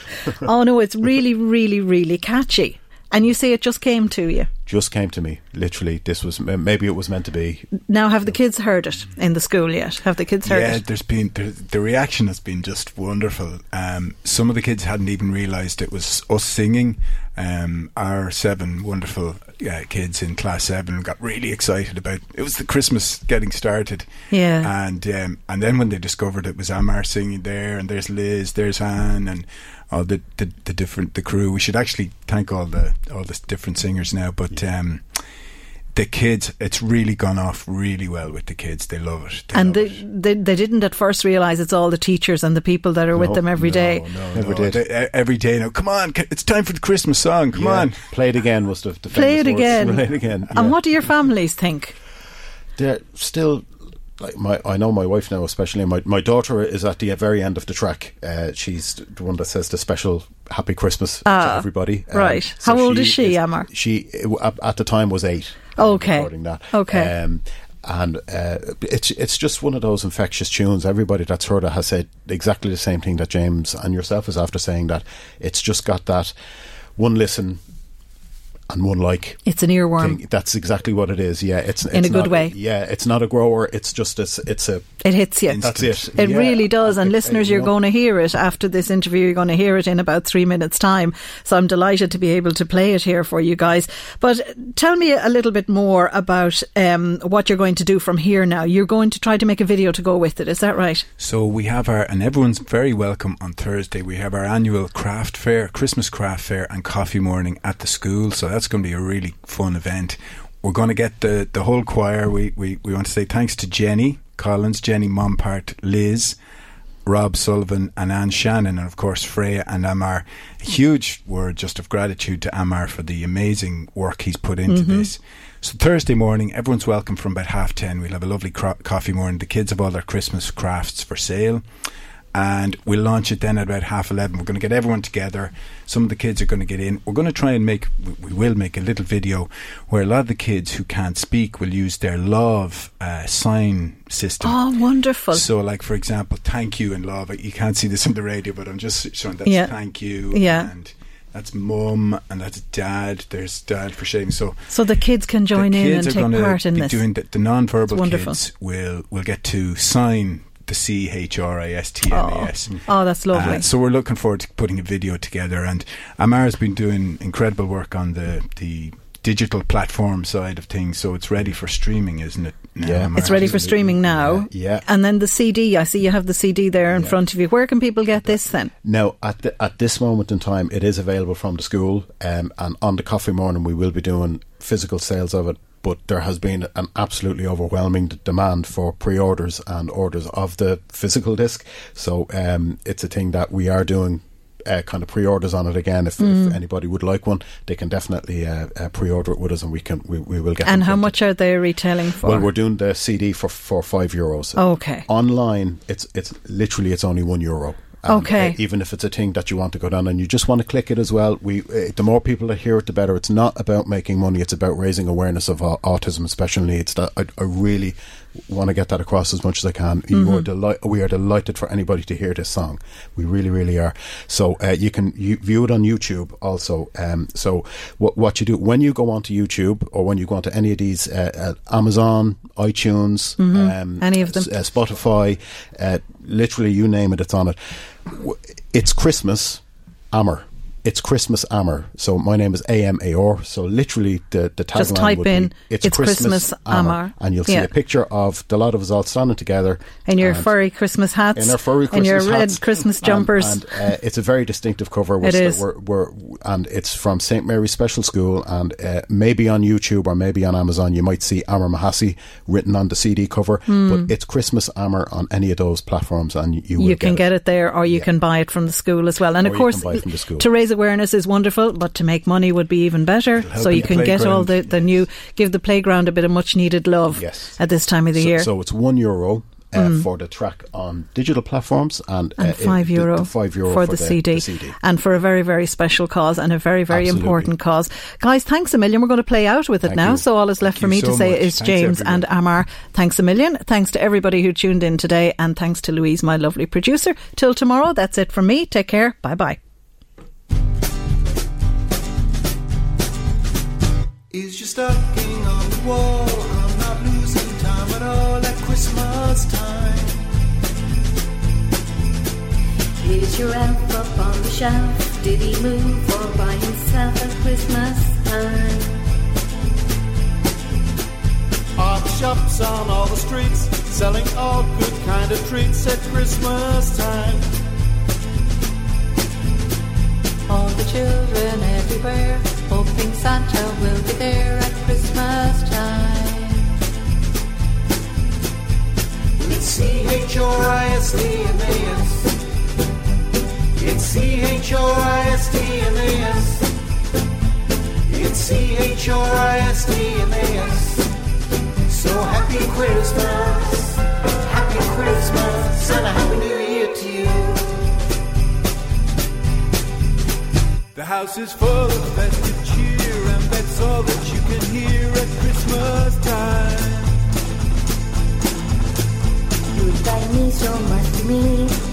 oh no, it's really, really, really catchy. And you say it just came to you.
Just came to me literally. This was maybe it was meant to be.
Now, have the kids heard it in the school yet? Have the kids heard
yeah,
it?
Yeah, there's been the, the reaction has been just wonderful. Um, some of the kids hadn't even realised it was us singing. Um, our seven wonderful uh, kids in class seven got really excited about it. Was the Christmas getting started?
Yeah.
and um, and then when they discovered it was Amar singing there, and there's Liz, there's Anne, and all the, the, the different the crew. We should actually thank all the all the different singers now, but. Um, the kids, it's really gone off really well with the kids. They love it. They
And they, they they didn't at first realise it's all the teachers and the people that are with them every
no,
day.
no,
Never
no.
did.
They- every day now. Come on, it's time for the Christmas song. Come
Yeah,
on.
play it again was the, the
Play it
words.
again.
Play it again.
And what do your families think?
They're still like my. I know my wife now, especially my my daughter is at the very end of the track. Uh, she's the one that says the special Happy Christmas
Ah,
to everybody. Um,
right.
so
How old is she, Amar?
She at, the time was eight. um,
Okay.
recording that.
Okay.
Um, and uh, it's it's just one of those infectious tunes. Everybody that's heard it has said exactly the same thing that James and yourself is after saying that it's just got that one listen and one like.
It's an earworm.
thing. That's exactly what it is. Yeah, it's
In
it's
a good
not-
way.
Yeah, it's not a grower. It's just it's it's a.
It hits you.
That's it.
It
Yeah.
really does. And
It-
listeners,
it-
you're
you know.
going to hear it after this interview. You're going to hear it in about three minutes' time. So I'm delighted to be able to play it here for you guys. But tell me a little bit more about um, what you're going to do from here now. You're going to try to make a video to go with it. Is that right?
So we have our, and everyone's very welcome on Thursday. We have our annual craft fair, Christmas craft fair, and coffee morning at the school. So that's going to be a really fun event. We're going to get the, the whole choir. We, we, we want to say thanks to Jenny Collins, Jenny Mompart, Liz, Rob Sullivan, and Anne Shannon, and of course Freya and Amar. A huge word just of gratitude to Amar for the amazing work he's put into
Mhm.
this. So Thursday morning, everyone's welcome from about half ten. We'll have a lovely cro- coffee morning. The kids have all their Christmas crafts for sale. And we'll launch it then at about half eleven. We're going to get everyone together. Some of the kids are going to get in. We're going to try and make, we- will make a little video where a lot of the kids who can't speak will use their Lámh uh, sign system.
Oh, wonderful.
So, like for example, thank you in Lámh. You can't see this on the radio, but I'm just showing that's
Yeah.
thank you.
Yeah.
And that's mum and that's dad. There's dad for shame. So
So the kids can join
the
in
kids
and
are
take part in
be
this.
Doing the, the non-verbal
wonderful.
kids will will get to sign the the C H R I S T M A S.
Oh, that's lovely.
Uh, so we're looking forward to putting a video together, and Amara's been doing incredible work on the the digital platform side of things. So it's ready for streaming, isn't it? now,
Yeah.
Amar?
It's ready for streaming now.
Yeah.
And then the CD, I see you have the CD there in front of you. Where can people get this then?
Now, at the, at this moment in time, it is available from the school, um, and on the coffee morning, we will be doing physical sales of it. But there has been an absolutely overwhelming demand for pre-orders and orders of the physical disc. So um, it's a thing that we are doing. Uh, kind of pre-orders on it again. If,
Mm.
if anybody would like one, they can definitely uh, uh, pre-order it with us, and we can we, we will get.
And how
printed.
much are they retailing for?
Well, we're doing the CD for for five euros.
Okay.
Online, it's it's literally it's only one euro. And,
Okay.
uh, even if it's a thing that you want to go down and you just want to click it as well, we uh, the more people that hear it, the better. It's not about making money; it's about raising awareness of au- autism, special needs. That I, I really want to get that across as much as I can. You are
Mhm.
deli- we are delighted for anybody to hear this song. We really, really are. So uh, you can you view it on YouTube also. Um, so what what you do when you go onto YouTube or when you go onto any of these uh, uh, Amazon, iTunes,
Mhm.
um,
Any of them.
uh, Spotify, uh, literally you name it, it's on it. It's Christmas, Amar. It's Christmas Amar. So my name is A M A R. So literally the the tagline
Just type
would be,
in,
it's,
"It's Christmas Amar."
and you'll see
Yeah.
a picture of the lot of us all standing together
in your furry Christmas hats,
in our furry
and
Christmas
your red
hats.
Christmas jumpers.
And, uh, it's a very distinctive cover. We're,
It is.
We're, we're, and it's from St Mary's Special School, and uh, maybe on YouTube or maybe on Amazon, you might see Amar Mahasi written on the CD cover.
Hmm.
But it's Christmas Amar on any of those platforms, and you, will
you can
get
get it there, or you can buy it from the school as well. And
Or
of course,
can buy it from the school.
to raise awareness is wonderful, but to make money would be even better. So you can get all the, the new, give the playground a bit of much needed love
Yes.
at this time of the
so,
year.
So it's one euro. Uh,
Mm.
For the track on digital platforms and,
and
uh,
five
the-
euro,
the five euro
for,
for
the, CD.
the CD.
and for a very very special cause and a very very
Absolutely.
important cause guys thanks a million we're going to play out with it
Thank
now
you.
so all is left
Thank
for me to say
much.
is
Thanks,
James
everyone.
and Amar thanks a million thanks to everybody who tuned in today and thanks to Louise my lovely producer till tomorrow that's it from me take care bye bye
stocking on the wall? I'm not losing time at all at Christmas time.
Is your elf up on the shelf? Did he move or by himself at Christmas time?
Are the shops on all the streets selling all good kind of treats at Christmas time?
All the children everywhere, hoping Santa will be there at Christmas time.
It's C-H-R-I-S-T-M-A-S. It's C-H-R-I-S-T-M-A-S. It's C-H-R-I-S-T-M-A-S. So happy Christmas, happy Christmas, and a happy New Year to you. The house is full of festive cheer, and that's all that you can hear at Christmas time.
Goodbye me, so much to me.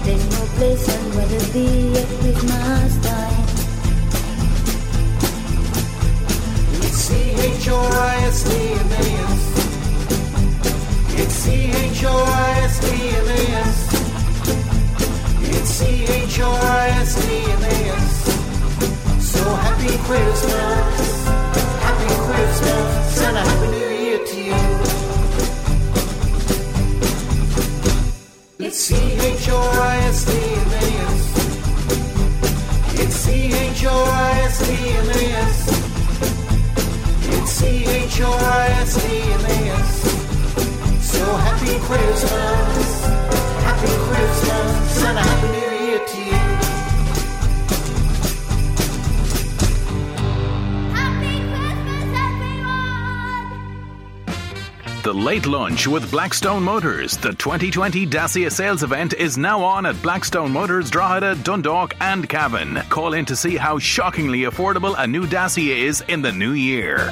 There's no place and where to be at Christmas time.
It's C-H-R-I-S-T-M-A-S. It's C-H-R-I-S-T-M-A-S. It's C-H-R-I-S-T-M-A-S. So happy Christmas, Christmas, happy New Year to you. It's. It's. It's. So happy Christmas, happy Christmas, and a happy New Year
The Late Lunch with Blackstone Motors. The 2020 Dacia sales event is now on at Blackstone Motors, Drogheda, Dundalk, and Cavan. Call in to see how shockingly affordable a new Dacia is in the new year.